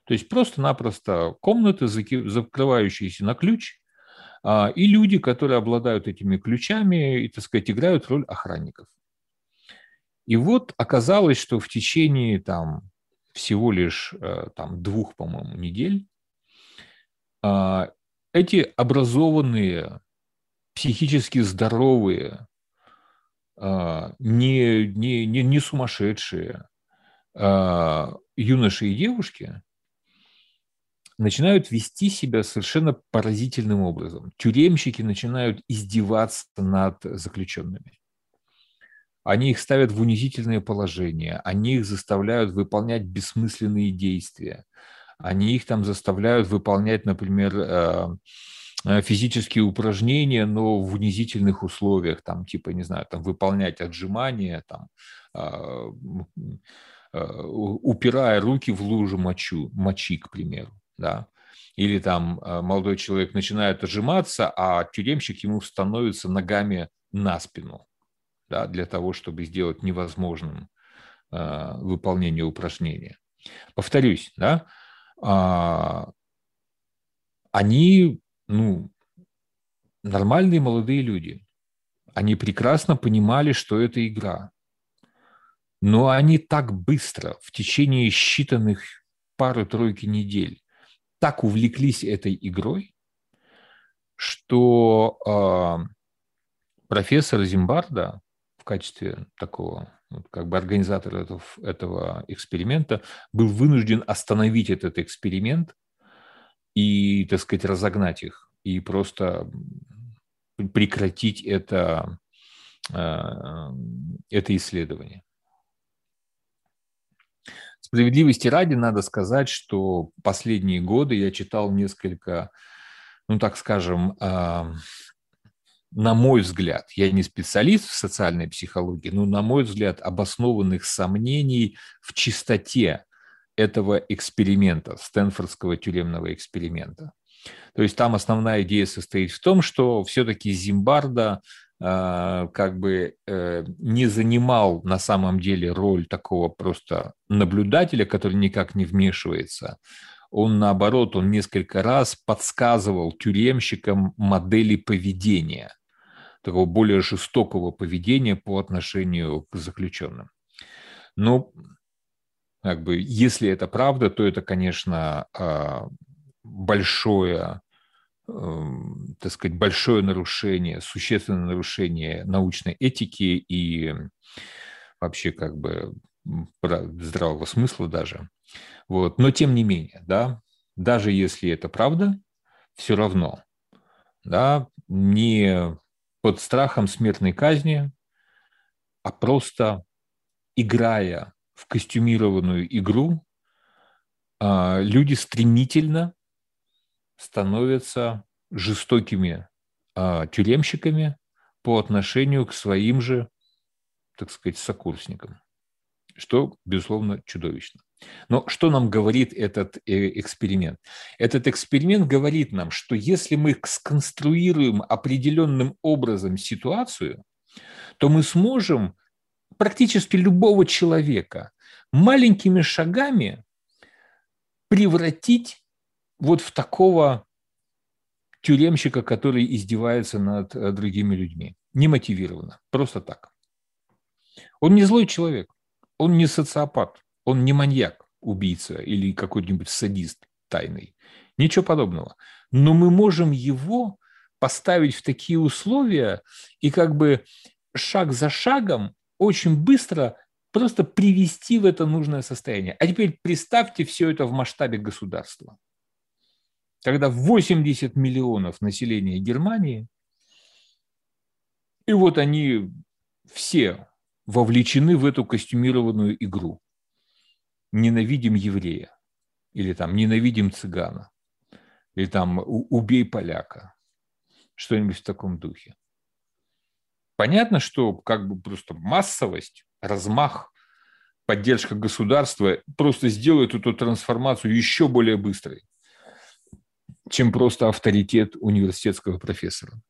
То есть просто-напросто комнаты, закрывающиеся на ключ, а, и люди, которые обладают этими ключами и, так сказать, играют роль охранников. И вот оказалось, что в течение там, всего лишь э, там, двух, по-моему, недель а, эти образованные, психически здоровые, не, не, не, не сумасшедшие юноши и девушки начинают вести себя совершенно поразительным образом. Тюремщики начинают издеваться над заключенными. Они их ставят в унизительное положение, они их заставляют выполнять бессмысленные действия, они их там заставляют выполнять, например, э, физические упражнения, но в унизительных условиях, там, типа, не знаю, там, выполнять отжимания, там, э, упирая руки в лужу мочу, мочи, к примеру да, или там э, молодой человек начинает отжиматься, а тюремщик ему становится ногами на спину, да, для того, чтобы сделать невозможным э, выполнение упражнения. Повторюсь, да, э, они, ну, нормальные молодые люди, они прекрасно понимали, что это игра, но они так быстро, в течение считанных пары-тройки недель, так увлеклись этой игрой, что э, профессор Зимбарда в качестве такого как бы организатора этого, этого эксперимента был вынужден остановить этот эксперимент и, так сказать, разогнать их и просто прекратить это, э, это исследование. Справедливости ради надо сказать, что последние годы я читал несколько, ну так скажем, а, на мой взгляд, я не специалист в социальной психологии, но на мой взгляд обоснованных сомнений в чистоте этого эксперимента, Стэнфордского тюремного эксперимента. То есть там основная идея состоит в том, что все-таки Зимбарда э, как бы э, не занимал на самом деле роль такого просто наблюдателя, который никак не вмешивается. Он наоборот, он несколько раз подсказывал тюремщикам модели поведения, такого более жестокого поведения по отношению к заключенным. Но как бы, если это правда, то это, конечно, а, большое, эм, так сказать, большое нарушение, существенное нарушение научной этики и вообще как бы здравого смысла даже. Вот. Но тем не менее, да, даже если это правда, все равно, да, не под страхом смертной казни, а просто играя в костюмированную игру, а, люди стремительно становятся жестокими а, тюремщиками по отношению к своим же, так сказать, сокурсникам, что, безусловно, чудовищно. Но что нам говорит этот э, эксперимент? Этот эксперимент говорит нам, что если мы сконструируем определенным образом ситуацию, то мы сможем практически любого человека маленькими шагами превратить вот в такого тюремщика, который издевается над э, другими людьми. Немотивированно, просто так. Он не злой человек, он не социопат, он не маньяк, убийца или какой-нибудь садист тайный. Ничего подобного. Но мы можем его поставить в такие условия и как бы шаг за шагом очень быстро просто привести в это нужное состояние. А теперь представьте все это в масштабе государства. Когда 80 миллионов населения Германии, и вот они все вовлечены в эту костюмированную игру. Ненавидим еврея, или там ненавидим цыгана, или там убей поляка, что-нибудь в таком духе. Понятно, что как бы просто массовость, размах, поддержка государства просто сделает эту трансформацию еще более быстрой, чем просто авторитет университетского профессора.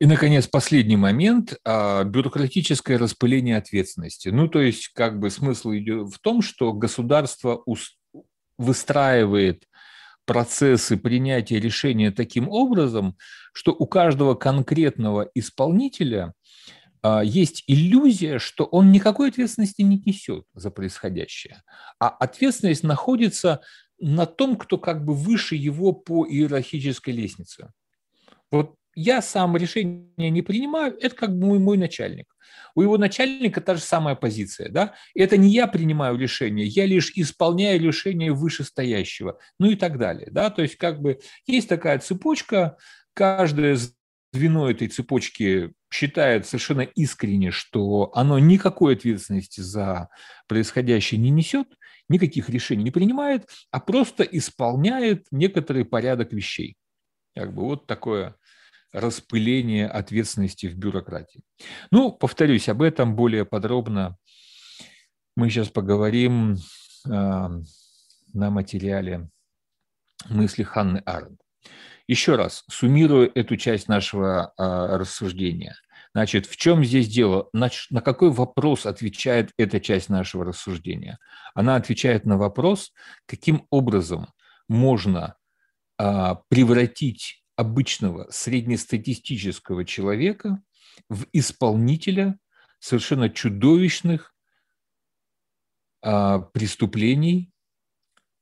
И, наконец, последний момент а, – бюрократическое распыление ответственности. Ну, то есть, как бы смысл идет в том, что государство выстраивает процессы принятия решения таким образом, что у каждого конкретного исполнителя а, есть иллюзия, что он никакой ответственности не несет за происходящее, а ответственность находится на том, кто как бы выше его по иерархической лестнице. Вот я сам решение не принимаю, это как бы мой, мой начальник. У его начальника та же самая позиция. Да? Это не я принимаю решение, я лишь исполняю решение вышестоящего, ну и так далее. Да? То есть как бы есть такая цепочка, каждое звено этой цепочки считает совершенно искренне, что оно никакой ответственности за происходящее не несет, никаких решений не принимает, а просто исполняет некоторый порядок вещей. Как бы вот такое распыление ответственности в бюрократии. Ну, повторюсь, об этом более подробно мы сейчас поговорим э, на материале мысли Ханны Аренд. Еще раз, суммирую эту часть нашего э, рассуждения. Значит, в чем здесь дело? На, какой вопрос отвечает эта часть нашего рассуждения? Она отвечает на вопрос, каким образом можно э, превратить обычного среднестатистического человека в исполнителя совершенно чудовищных а, преступлений,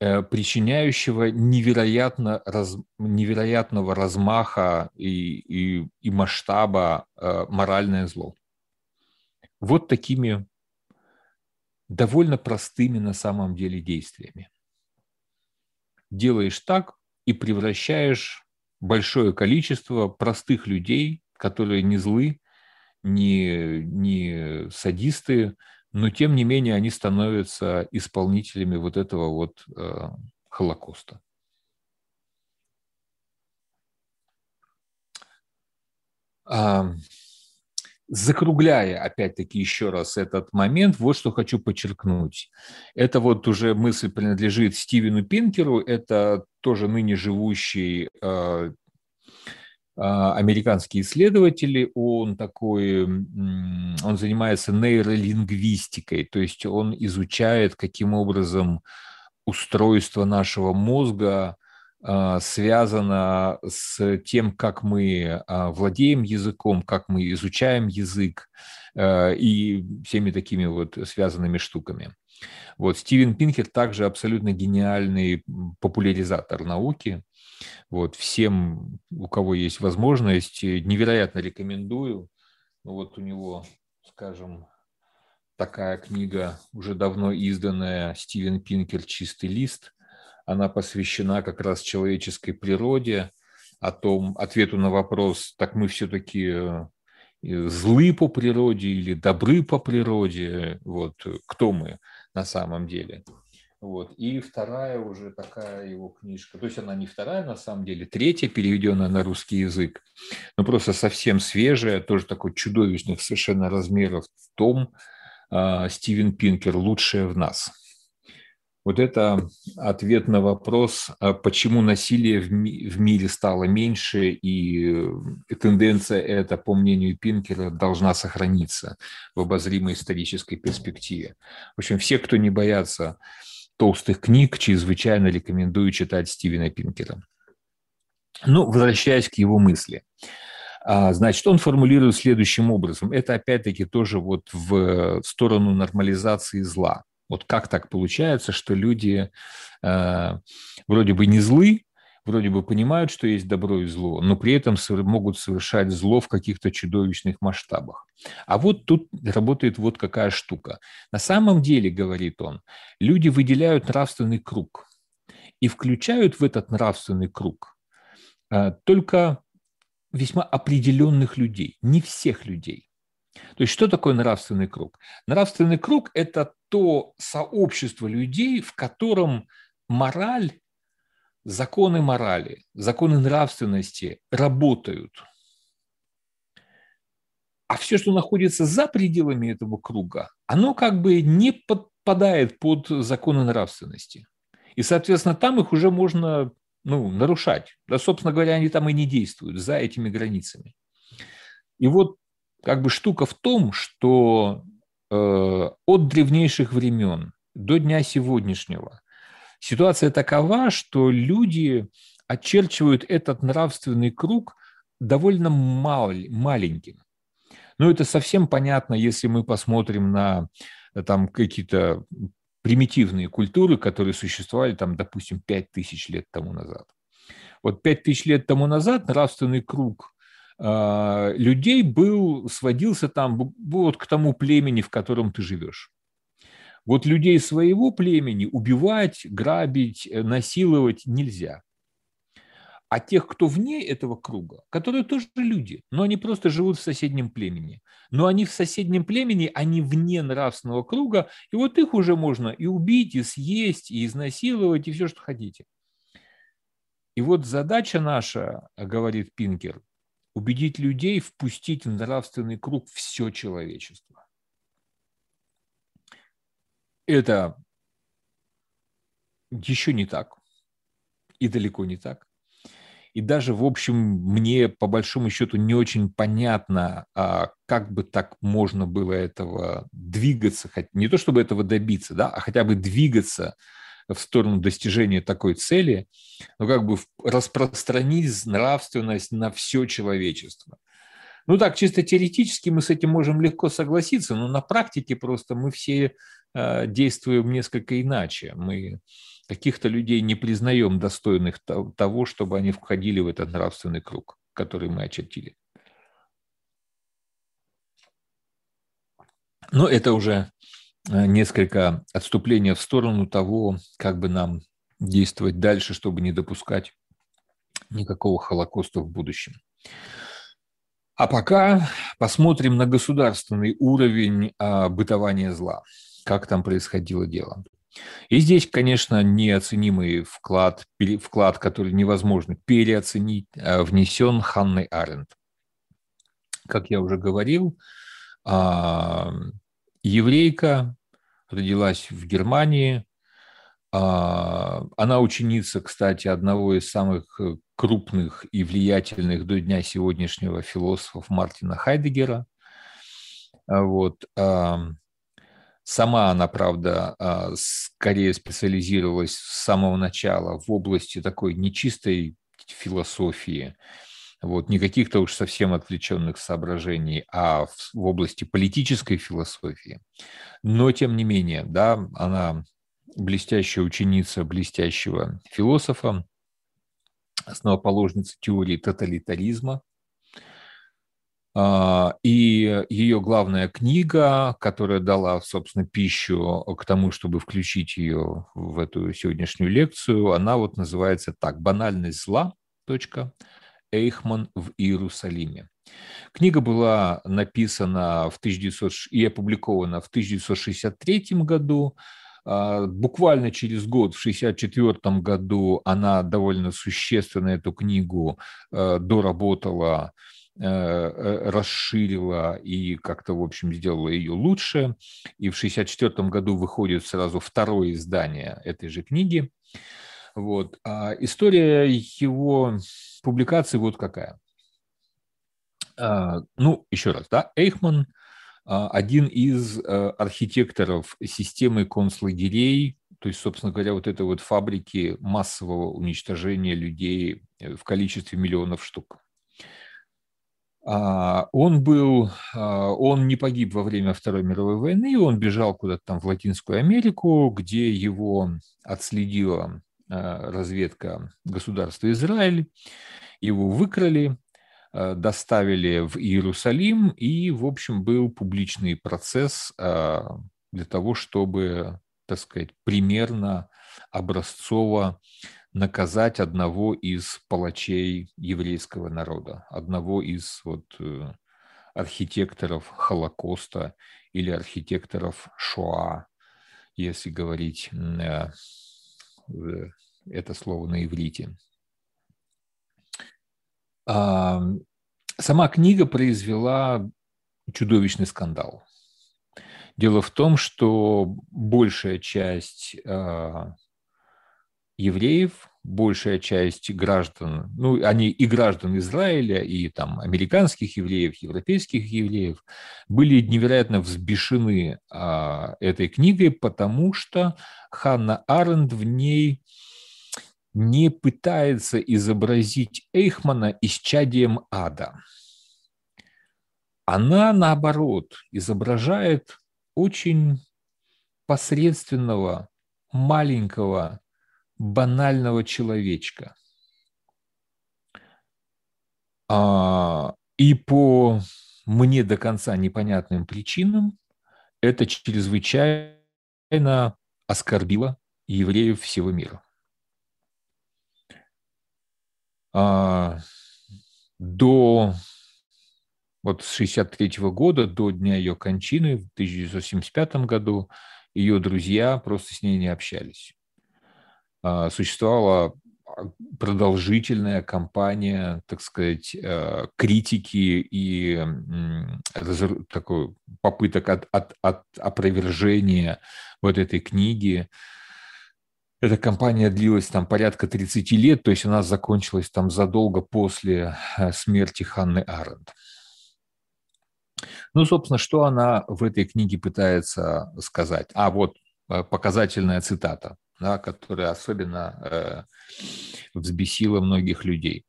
а, причиняющего невероятно раз, невероятного размаха и, и, и масштаба а, моральное зло. Вот такими довольно простыми на самом деле действиями. Делаешь так и превращаешь большое количество простых людей, которые не злы, не, не садисты, но тем не менее они становятся исполнителями вот этого вот э, Холокоста. А, закругляя, опять-таки, еще раз этот момент, вот что хочу подчеркнуть. Это вот уже мысль принадлежит Стивену Пинкеру, это тоже ныне живущий э, американский исследователь, он такой, он занимается нейролингвистикой, то есть он изучает, каким образом устройство нашего мозга связано с тем, как мы а, владеем языком, как мы изучаем язык а, и всеми такими вот связанными штуками. Вот Стивен Пинкер также абсолютно гениальный популяризатор науки. Вот всем, у кого есть возможность, невероятно рекомендую. Ну, вот у него, скажем, такая книга, уже давно изданная, Стивен Пинкер «Чистый лист», она посвящена как раз человеческой природе, о том, ответу на вопрос, так мы все-таки э, злы по природе или добры по природе, вот, кто мы на самом деле. Вот. И вторая уже такая его книжка, то есть она не вторая на самом деле, третья, переведенная на русский язык, но просто совсем свежая, тоже такой чудовищных совершенно размеров том а, Стивен Пинкер «Лучшее в нас». Вот это ответ на вопрос, а почему насилие в, ми- в мире стало меньше, и э, тенденция эта, по мнению Пинкера, должна сохраниться в обозримой исторической перспективе. В общем, все, кто не боятся толстых книг, чрезвычайно рекомендую читать Стивена Пинкера. Ну, возвращаясь к его мысли. А, значит, он формулирует следующим образом. Это, опять-таки, тоже вот в сторону нормализации зла. Вот как так получается, что люди э, вроде бы не злы, вроде бы понимают, что есть добро и зло, но при этом могут совершать зло в каких-то чудовищных масштабах. А вот тут работает вот какая штука. На самом деле, говорит он, люди выделяют нравственный круг и включают в этот нравственный круг э, только весьма определенных людей, не всех людей. То есть что такое нравственный круг? Нравственный круг – это то сообщество людей, в котором мораль, законы морали, законы нравственности работают. А все, что находится за пределами этого круга, оно как бы не подпадает под законы нравственности. И, соответственно, там их уже можно ну, нарушать. Да, собственно говоря, они там и не действуют за этими границами. И вот как бы штука в том, что от древнейших времен до дня сегодняшнего ситуация такова, что люди очерчивают этот нравственный круг довольно мал, маленьким. Но это совсем понятно, если мы посмотрим на там какие-то примитивные культуры, которые существовали там, допустим, 5000 лет тому назад. Вот 5000 лет тому назад нравственный круг людей был, сводился там вот к тому племени, в котором ты живешь. Вот людей своего племени убивать, грабить, э, насиловать нельзя. А тех, кто вне этого круга, которые тоже люди, но они просто живут в соседнем племени. Но они в соседнем племени, они вне нравственного круга, и вот их уже можно и убить, и съесть, и изнасиловать, и все, что хотите. И вот задача наша, говорит Пинкер, убедить людей впустить в нравственный круг все человечество. Это еще не так и далеко не так. И даже, в общем, мне по большому счету не очень понятно, а как бы так можно было этого двигаться, не то чтобы этого добиться, да, а хотя бы двигаться в сторону достижения такой цели, ну, как бы распространить нравственность на все человечество. Ну так, чисто теоретически мы с этим можем легко согласиться, но на практике просто мы все э, действуем несколько иначе. Мы каких-то людей не признаем достойных того, чтобы они входили в этот нравственный круг, который мы очертили. Но это уже несколько отступления в сторону того, как бы нам действовать дальше, чтобы не допускать никакого Холокоста в будущем. А пока посмотрим на государственный уровень а, бытования зла, как там происходило дело. И здесь, конечно, неоценимый вклад, вклад, который невозможно переоценить, а, внесен Ханной Аренд. Как я уже говорил, а, еврейка родилась в Германии. А, она ученица, кстати, одного из самых э, крупных и влиятельных до дня сегодняшнего философов Мартина Хайдегера. Вот. Сама она, правда, а, скорее специализировалась с самого начала в области такой нечистой философии, вот, не каких-то уж совсем отвлеченных соображений, а в, в области политической философии. Но, тем не менее, да, она блестящая ученица блестящего философа, основоположница теории тоталитаризма, а, и ее главная книга, которая дала, собственно, пищу к тому, чтобы включить ее в эту сегодняшнюю лекцию, она вот называется так «Банальность зла. Эйхман в Иерусалиме». Книга была написана в 1900, и опубликована в 1963 году. А, буквально через год, в 1964 году, она довольно существенно эту книгу э, доработала Э, э, расширила и как-то, в общем, сделала ее лучше. И в 1964 году выходит сразу второе издание этой же книги. Вот. А история его публикации вот какая. А, ну, еще раз, да, Эйхман а, один из э, архитекторов системы концлагерей, то есть, собственно говоря, вот этой вот фабрики массового уничтожения людей в количестве миллионов штук. А, он был, а, он не погиб во время Второй мировой войны, он бежал куда-то там в Латинскую Америку, где его отследила а, разведка государства Израиль, его выкрали, доставили в Иерусалим, и, в общем, был публичный процесс для того, чтобы, так сказать, примерно образцово наказать одного из палачей еврейского народа, одного из вот, э, архитекторов Холокоста или архитекторов Шоа, если говорить э, это слово на иврите. Сама книга произвела чудовищный скандал. Дело в том, что большая часть а, евреев, большая часть граждан, ну, они и граждан Израиля, и там американских евреев, европейских евреев, были невероятно взбешены а, этой книгой, потому что Ханна Аренд в ней не пытается изобразить Эйхмана исчадием ада. Она, наоборот, изображает очень посредственного, маленького, банального человечка. А, и по мне до конца непонятным причинам это чрезвычайно оскорбило евреев всего мира. А, до вот с 63 года, до дня ее кончины, в 1975 году, ее друзья просто с ней не общались. А, существовала а, продолжительная кампания, так сказать, э, критики и такой попыток от, от, от опровержения вот этой книги. Эта кампания длилась там порядка 30 лет, то есть она закончилась там задолго после э, смерти Ханны Аренд. Ну, собственно, что она в этой книге пытается сказать? А вот э, показательная цитата да, которая особенно э, взбесила многих людей.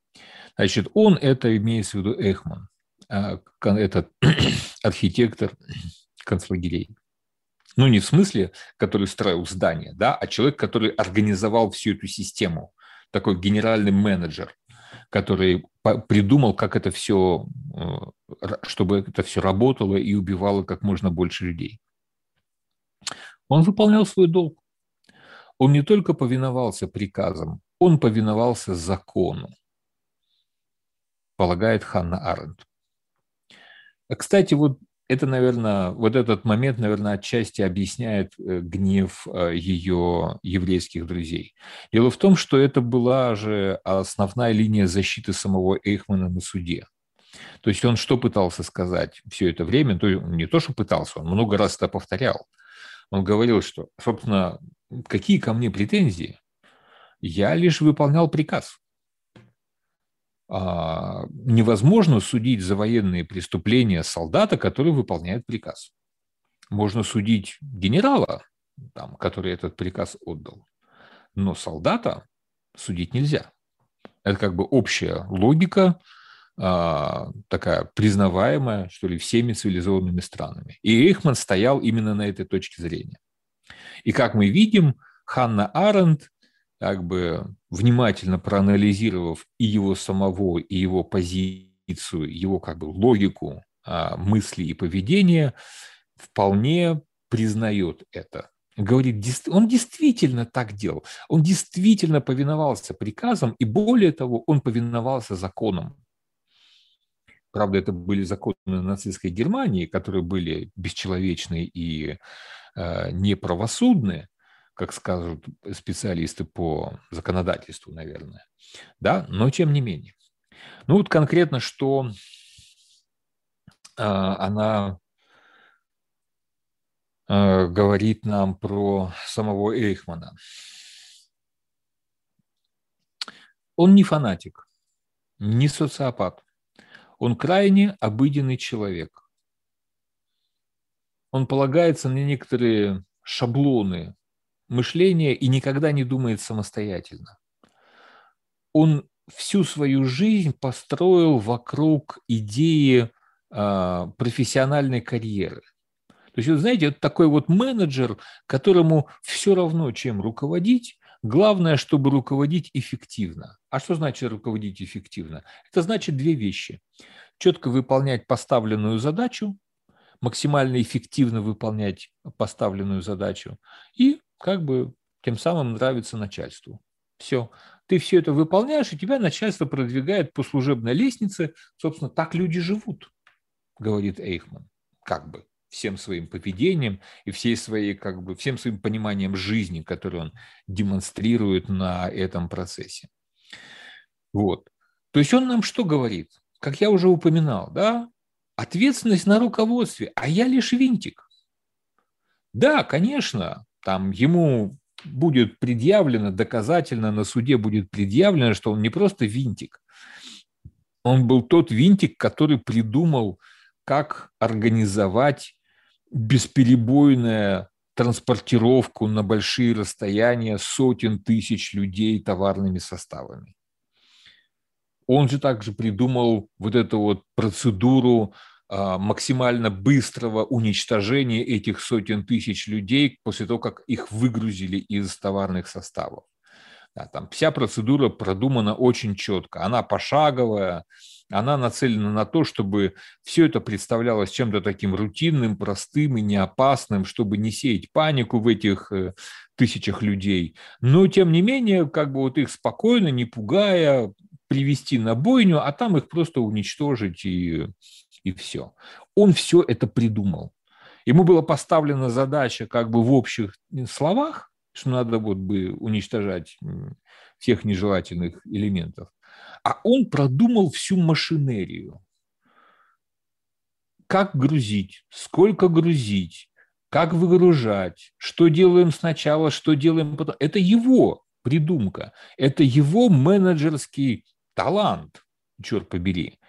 Значит, он это имеется в виду Эхман, э, этот архитектор концлагерей. Ну, не в смысле, который строил здание, да, а человек, который организовал всю эту систему, такой генеральный менеджер, который придумал, как это все, э, чтобы это все работало и убивало как можно больше людей. Он выполнял свой долг. Он не только повиновался приказам, он повиновался закону, полагает Ханна Аренд. Кстати, вот это, наверное, вот этот момент, наверное, отчасти объясняет э, гнев э, ее еврейских друзей. Дело в том, что это была же основная линия защиты самого Эйхмана на суде. То есть он что пытался сказать все это время? То не то, что пытался, он много раз это повторял. Он говорил, что, собственно, какие ко мне претензии? Я лишь выполнял приказ. А, невозможно судить за военные преступления солдата, который выполняет приказ. Можно судить генерала, там, который этот приказ отдал, но солдата судить нельзя. Это как бы общая логика, а, такая признаваемая, что ли, всеми цивилизованными странами. И Эйхман стоял именно на этой точке зрения. И как мы видим, Ханна Аренд как бы внимательно проанализировав и его самого, и его позицию, его как бы логику а, мысли и поведения, вполне признает это. Говорит, он действительно так делал, он действительно повиновался приказам, и более того, он повиновался законам. Правда, это были законы нацистской Германии, которые были бесчеловечные и э, неправосудные, как скажут специалисты по законодательству, наверное. Да, но тем не менее. Ну вот конкретно, что а, она а, говорит нам про самого Эйхмана. Он не фанатик, не социопат. Он крайне обыденный человек. Он полагается на некоторые шаблоны мышления и никогда не думает самостоятельно. Он всю свою жизнь построил вокруг идеи э, профессиональной карьеры. То есть, вы знаете, это такой вот менеджер, которому все равно, чем руководить, главное, чтобы руководить эффективно. А что значит руководить эффективно? Это значит две вещи. Четко выполнять поставленную задачу, максимально эффективно выполнять поставленную задачу и как бы тем самым нравится начальству. Все. Ты все это выполняешь, и тебя начальство продвигает по служебной лестнице. Собственно, так люди живут, говорит Эйхман. Как бы всем своим поведением и всей своей, как бы, всем своим пониманием жизни, который он демонстрирует на этом процессе. Вот. То есть он нам что говорит? Как я уже упоминал, да, ответственность на руководстве, а я лишь винтик. Да, конечно, там ему будет предъявлено, доказательно на суде будет предъявлено, что он не просто винтик, он был тот винтик, который придумал, как организовать бесперебойную транспортировку на большие расстояния сотен тысяч людей товарными составами. Он же также придумал вот эту вот процедуру а, максимально быстрого уничтожения этих сотен тысяч людей после того, как их выгрузили из товарных составов. Да, там вся процедура продумана очень четко. Она пошаговая, она нацелена на то, чтобы все это представлялось чем-то таким рутинным, простым и неопасным, чтобы не сеять панику в этих э, тысячах людей. Но, тем не менее, как бы вот их спокойно, не пугая, привести на бойню, а там их просто уничтожить и и все. Он все это придумал. Ему была поставлена задача как бы в общих словах, что надо вот бы уничтожать всех нежелательных элементов. А он продумал всю машинерию. Как грузить, сколько грузить, как выгружать, что делаем сначала, что делаем потом. Это его придумка, это его менеджерский талант, черт побери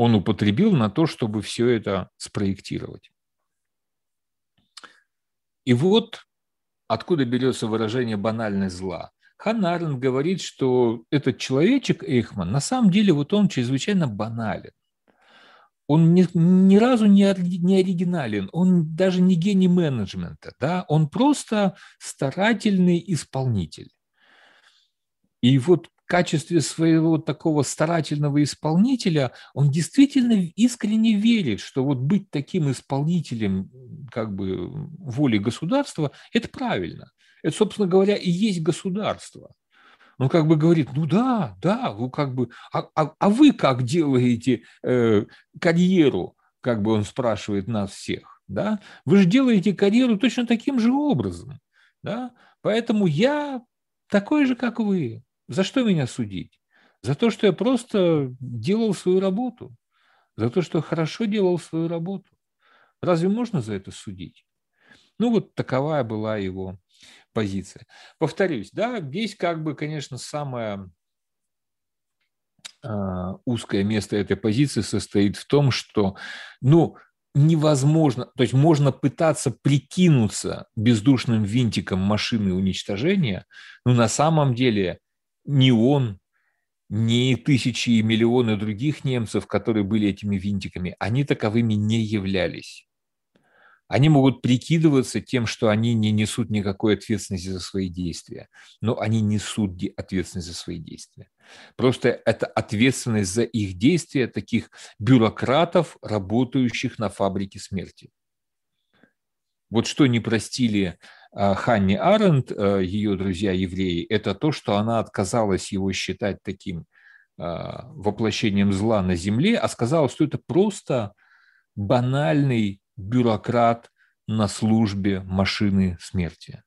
он употребил на то, чтобы все это спроектировать. И вот откуда берется выражение «банальность зла». Ханна Аренд говорит, что этот человечек Эйхман, на самом деле, вот он чрезвычайно банален. Он ни, ни разу не, не оригинален, он даже не гений менеджмента, да? он просто старательный исполнитель. И вот качестве своего такого старательного исполнителя он действительно искренне верит, что вот быть таким исполнителем как бы воли государства – это правильно. Это, собственно говоря, и есть государство. Он как бы говорит, ну да, да, вы как бы, а, а, а вы как делаете э, карьеру? как бы он спрашивает нас всех, да, вы же делаете карьеру точно таким же образом, да, поэтому я такой же, как вы. За что меня судить? За то, что я просто делал свою работу, за то, что хорошо делал свою работу. Разве можно за это судить? Ну, вот такова была его позиция. Повторюсь, да, здесь как бы, конечно, самое э, узкое место этой позиции состоит в том, что, ну, невозможно, то есть можно пытаться прикинуться бездушным винтиком машины уничтожения, но на самом деле ни он, ни тысячи и миллионы других немцев, которые были этими винтиками, они таковыми не являлись. Они могут прикидываться тем, что они не несут никакой ответственности за свои действия, но они несут ответственность за свои действия. Просто это ответственность за их действия таких бюрократов, работающих на фабрике смерти. Вот что не простили а, Ханни Аренд, а, ее друзья-евреи, это то, что она отказалась его считать таким а, воплощением зла на земле, а сказала, что это просто банальный бюрократ на службе машины смерти.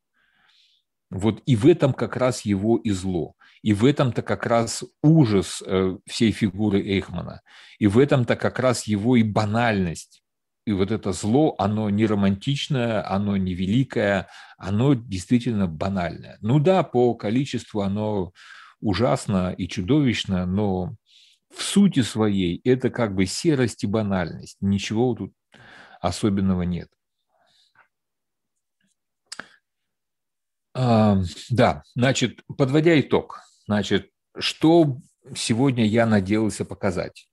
Вот и в этом как раз его и зло. И в этом-то как раз ужас э, всей фигуры Эйхмана. И в этом-то как раз его и банальность. И вот это зло, оно не романтичное, оно не великое, оно действительно банальное. Ну да, по количеству оно ужасно и чудовищно, но в сути своей это как бы серость и банальность. Ничего тут особенного нет. Да, значит, подводя итог, значит, что сегодня я надеялся показать?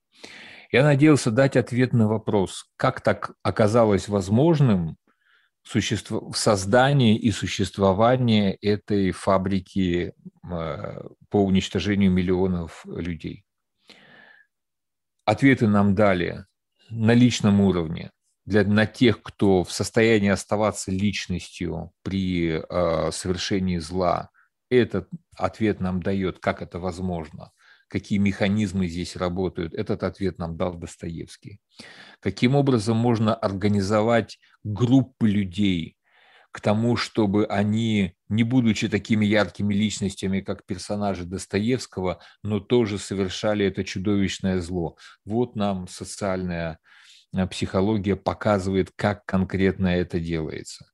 Я надеялся дать ответ на вопрос, как так оказалось возможным существо, создание и существование этой фабрики а, по уничтожению миллионов людей. Ответы нам дали на личном уровне для, на тех, кто в состоянии оставаться личностью при э, совершении зла, этот ответ нам дает, как это возможно, какие механизмы здесь работают. Этот ответ нам дал Достоевский. Каким образом можно организовать группы людей к тому, чтобы они, не будучи такими яркими личностями, как персонажи Достоевского, но тоже совершали это чудовищное зло. Вот нам социальная психология показывает, как конкретно это делается.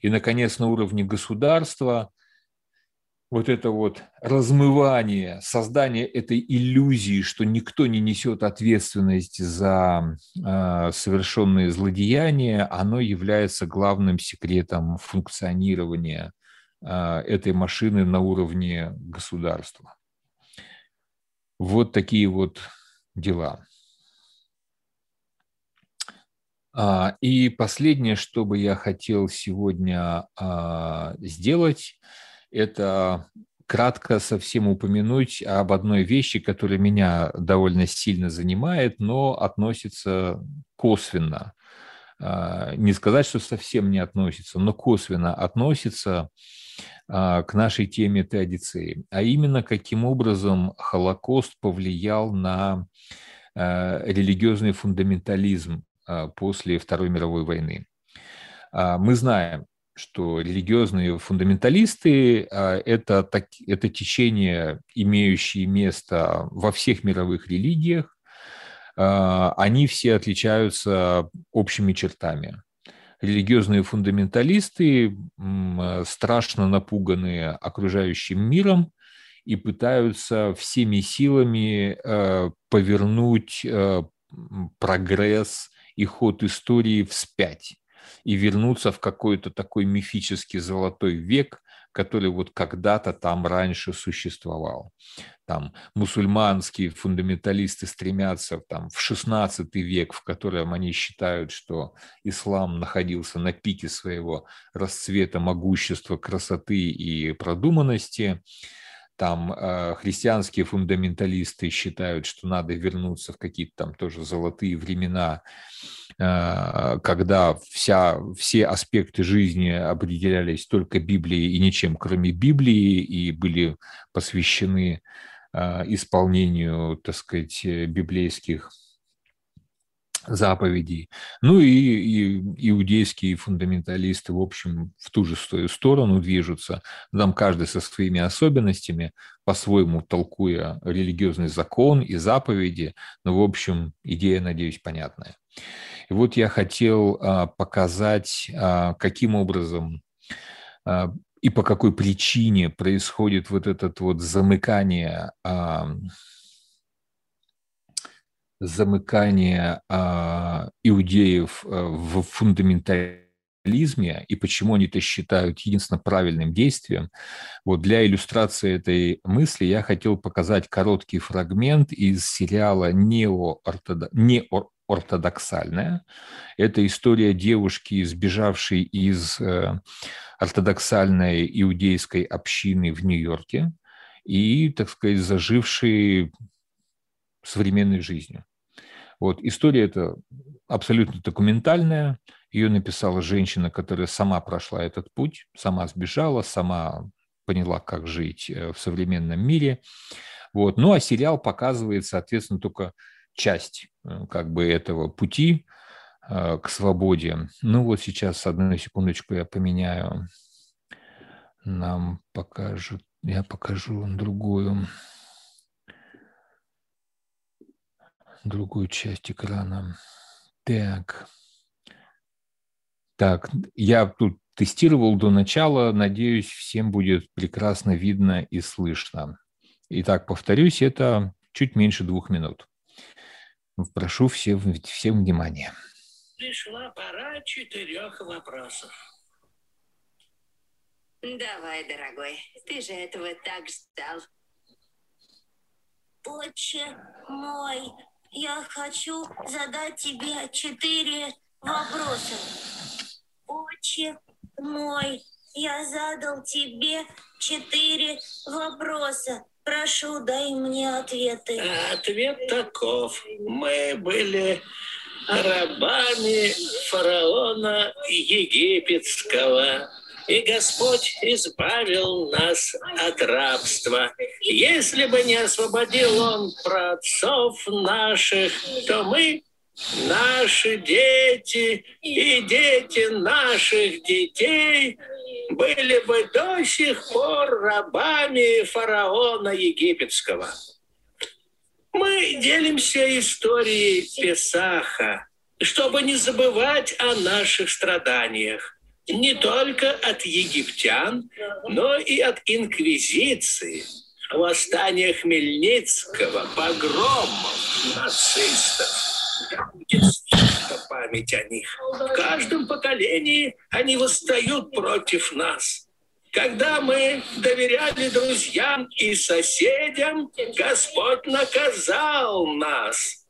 И, наконец, на уровне государства вот это вот размывание, создание этой иллюзии, что никто не несет ответственность за э, совершенные злодеяния, оно является главным секретом функционирования э, этой машины на уровне государства. Вот такие вот дела. А, и последнее, что бы я хотел сегодня а, сделать, это кратко совсем упомянуть об одной вещи, которая меня довольно сильно занимает, но относится косвенно. А, не сказать, что совсем не относится, но косвенно относится к нашей теме теодицеи, а именно каким образом Холокост повлиял на религиозный фундаментализм а, после Второй мировой войны. А, мы знаем, что религиозные фундаменталисты а, это, это течение, имеющие место во всех мировых религиях, они все отличаются общими чертами. Религиозные фундаменталисты страшно напуганы окружающим миром и пытаются всеми силами повернуть прогресс и ход истории вспять и вернуться в какой-то такой мифический золотой век, который вот когда-то там раньше существовал. Там мусульманские фундаменталисты стремятся там, в 16 век, в котором они считают, что ислам находился на пике своего расцвета, могущества, красоты и продуманности. Там э, христианские фундаменталисты считают, что надо вернуться в какие-то там тоже золотые времена, э, когда вся, все аспекты жизни определялись только Библией и ничем, кроме Библии, и были посвящены э, исполнению, так сказать, библейских заповедей. Ну и, и иудейские фундаменталисты, в общем, в ту же сторону движутся. Там каждый со своими особенностями, по-своему толкуя религиозный закон и заповеди. Но, в общем, идея, надеюсь, понятная. И вот я хотел а, показать, а, каким образом а, и по какой причине происходит вот это вот замыкание замыкание а, иудеев э, в фундаментализме и почему они это считают единственно правильным действием. Вот для иллюстрации этой мысли я хотел показать короткий фрагмент из сериала «Неортодоксальная». Это история девушки, сбежавшей из э, ортодоксальной иудейской общины в Нью-Йорке и, так сказать, зажившей современной жизнью. Вот. История эта абсолютно документальная. Ее написала женщина, которая сама прошла этот путь, сама сбежала, сама поняла, как жить э, в современном мире. Вот. Ну а сериал показывает, соответственно, только часть э, как бы этого пути э, к свободе. Ну вот сейчас, одну секундочку, я поменяю. Нам покажут, я покажу другую. Другую часть экрана. Так. Так, я тут тестировал до начала. Надеюсь, всем будет прекрасно видно и слышно. Итак, повторюсь, это чуть меньше двух минут. Прошу всем, всем внимания. Пришла пора четырех вопросов. Давай, дорогой, ты же этого так ждал. Отче мой, я хочу задать тебе четыре вопроса. Отче мой, я задал тебе четыре вопроса. Прошу, дай мне ответы. Ответ таков. Мы были рабами фараона египетского и Господь избавил нас от рабства. Если бы не освободил Он праотцов наших, то мы, наши дети и дети наших детей были бы до сих пор рабами фараона египетского. Мы делимся историей Песаха, чтобы не забывать о наших страданиях не только от египтян, но и от инквизиции, восстания Хмельницкого, погромов, нацистов. Память о них. В каждом поколении они восстают против нас. Когда мы доверяли друзьям и соседям, Господь наказал нас –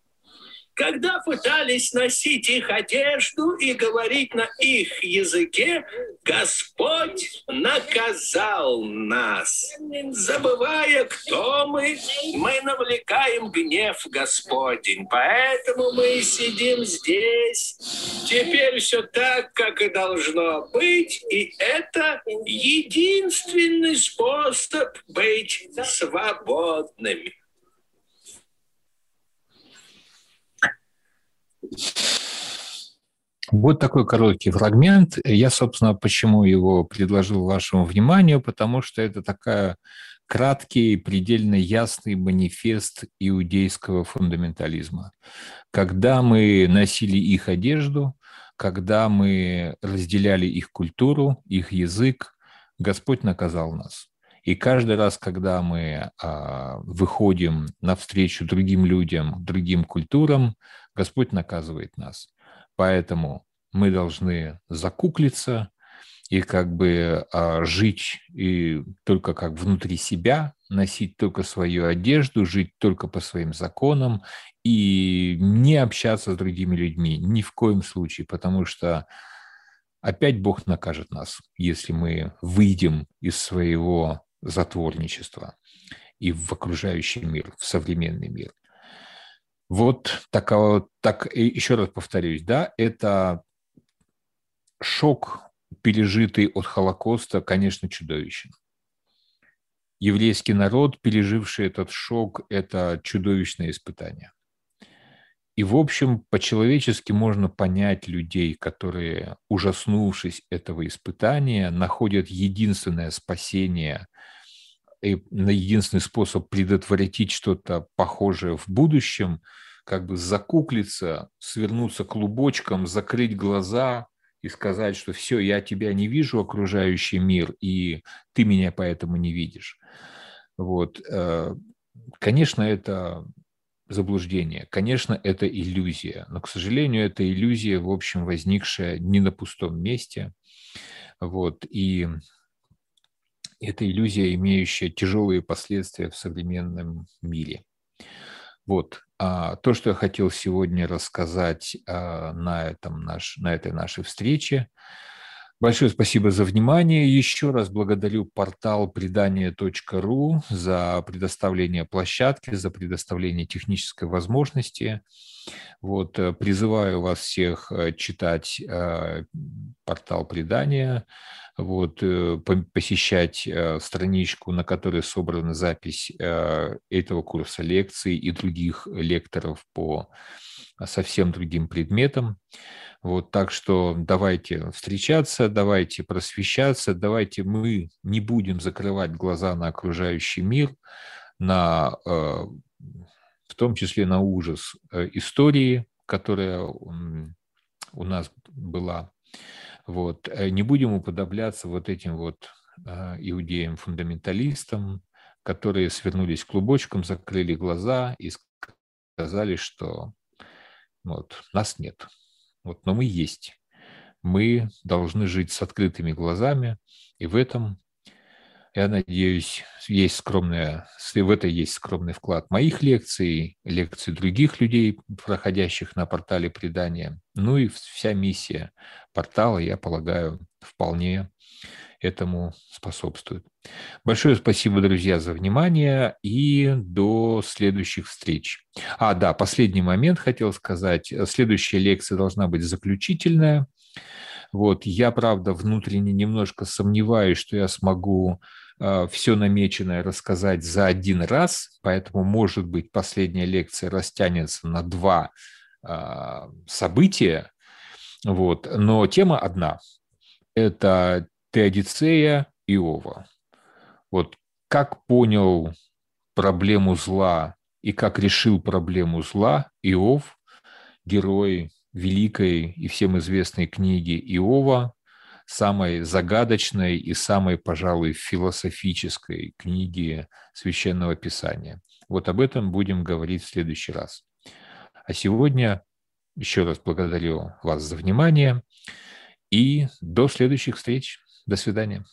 когда пытались носить их одежду и говорить на их языке, Господь наказал нас. Забывая, кто мы, мы навлекаем гнев Господень. Поэтому мы сидим здесь. Теперь все так, как и должно быть. И это единственный способ быть свободными. Вот такой короткий фрагмент. Я, собственно, почему его предложил вашему вниманию, потому что это такая краткий, предельно ясный манифест иудейского фундаментализма. Когда мы носили их одежду, когда мы разделяли их культуру, их язык, Господь наказал нас. И каждый раз, когда мы а, выходим навстречу другим людям, другим культурам, Господь наказывает нас. Поэтому мы должны закуклиться и как бы а, жить и только как внутри себя, носить только свою одежду, жить только по своим законам и не общаться с другими людьми ни в коем случае, потому что опять Бог накажет нас, если мы выйдем из своего затворничества и в окружающий мир, в современный мир. Вот такого, так, еще раз повторюсь, да, это шок, пережитый от Холокоста, конечно, чудовищен. Еврейский народ, переживший этот шок, это чудовищное испытание. и, в общем, по-человечески можно понять людей, которые, ужаснувшись этого испытания, находят единственное спасение единственный способ предотвратить что-то похожее в будущем, как бы закуклиться, свернуться клубочком, закрыть глаза и сказать, что все, я тебя не вижу, окружающий мир, и ты меня поэтому не видишь. Вот. Э, конечно, это заблуждение. Конечно, это иллюзия, но, к сожалению, это иллюзия, в общем, возникшая не на пустом месте. Вот, и это иллюзия, имеющая тяжелые последствия в современном мире. Вот, а, то, что я хотел сегодня рассказать а, на, этом наш, на этой нашей встрече – Большое спасибо за внимание. Еще раз благодарю портал предания.ру за предоставление площадки, за предоставление технической возможности. Вот, э, призываю вас всех э, читать э, портал предания, вот, посещать страничку, на которой собрана запись этого курса лекций и других лекторов по совсем другим предметам. Вот, так что давайте встречаться, давайте просвещаться, давайте мы не будем закрывать глаза на окружающий мир, на, э, в том числе на ужас э, истории, которая у нас была. Вот. Э, не будем уподобляться вот этим вот иудеям-фундаменталистам, которые свернулись клубочком, закрыли глаза и сказали, что вот, нас нет. Вот, но мы есть. Мы должны жить с открытыми глазами, и в этом, я надеюсь, есть скромная, в это есть скромный вклад моих лекций, лекций других людей, проходящих на портале предания. Ну и вся миссия портала, я полагаю, вполне этому способствует. Большое спасибо, друзья, за внимание и до следующих встреч. А, да, последний момент хотел сказать. Следующая лекция должна быть заключительная. Вот, я, правда, внутренне немножко сомневаюсь, что я смогу э, все намеченное рассказать за один раз, поэтому, может быть, последняя лекция растянется на два э, события, вот, но тема одна. Это Теодицея Иова. Вот как понял проблему зла и как решил проблему зла Иов, герой великой и всем известной книги Иова, самой загадочной и самой, пожалуй, философической книги Священного Писания. Вот об этом будем говорить в следующий раз. А сегодня еще раз благодарю вас за внимание и до следующих встреч. До свидания.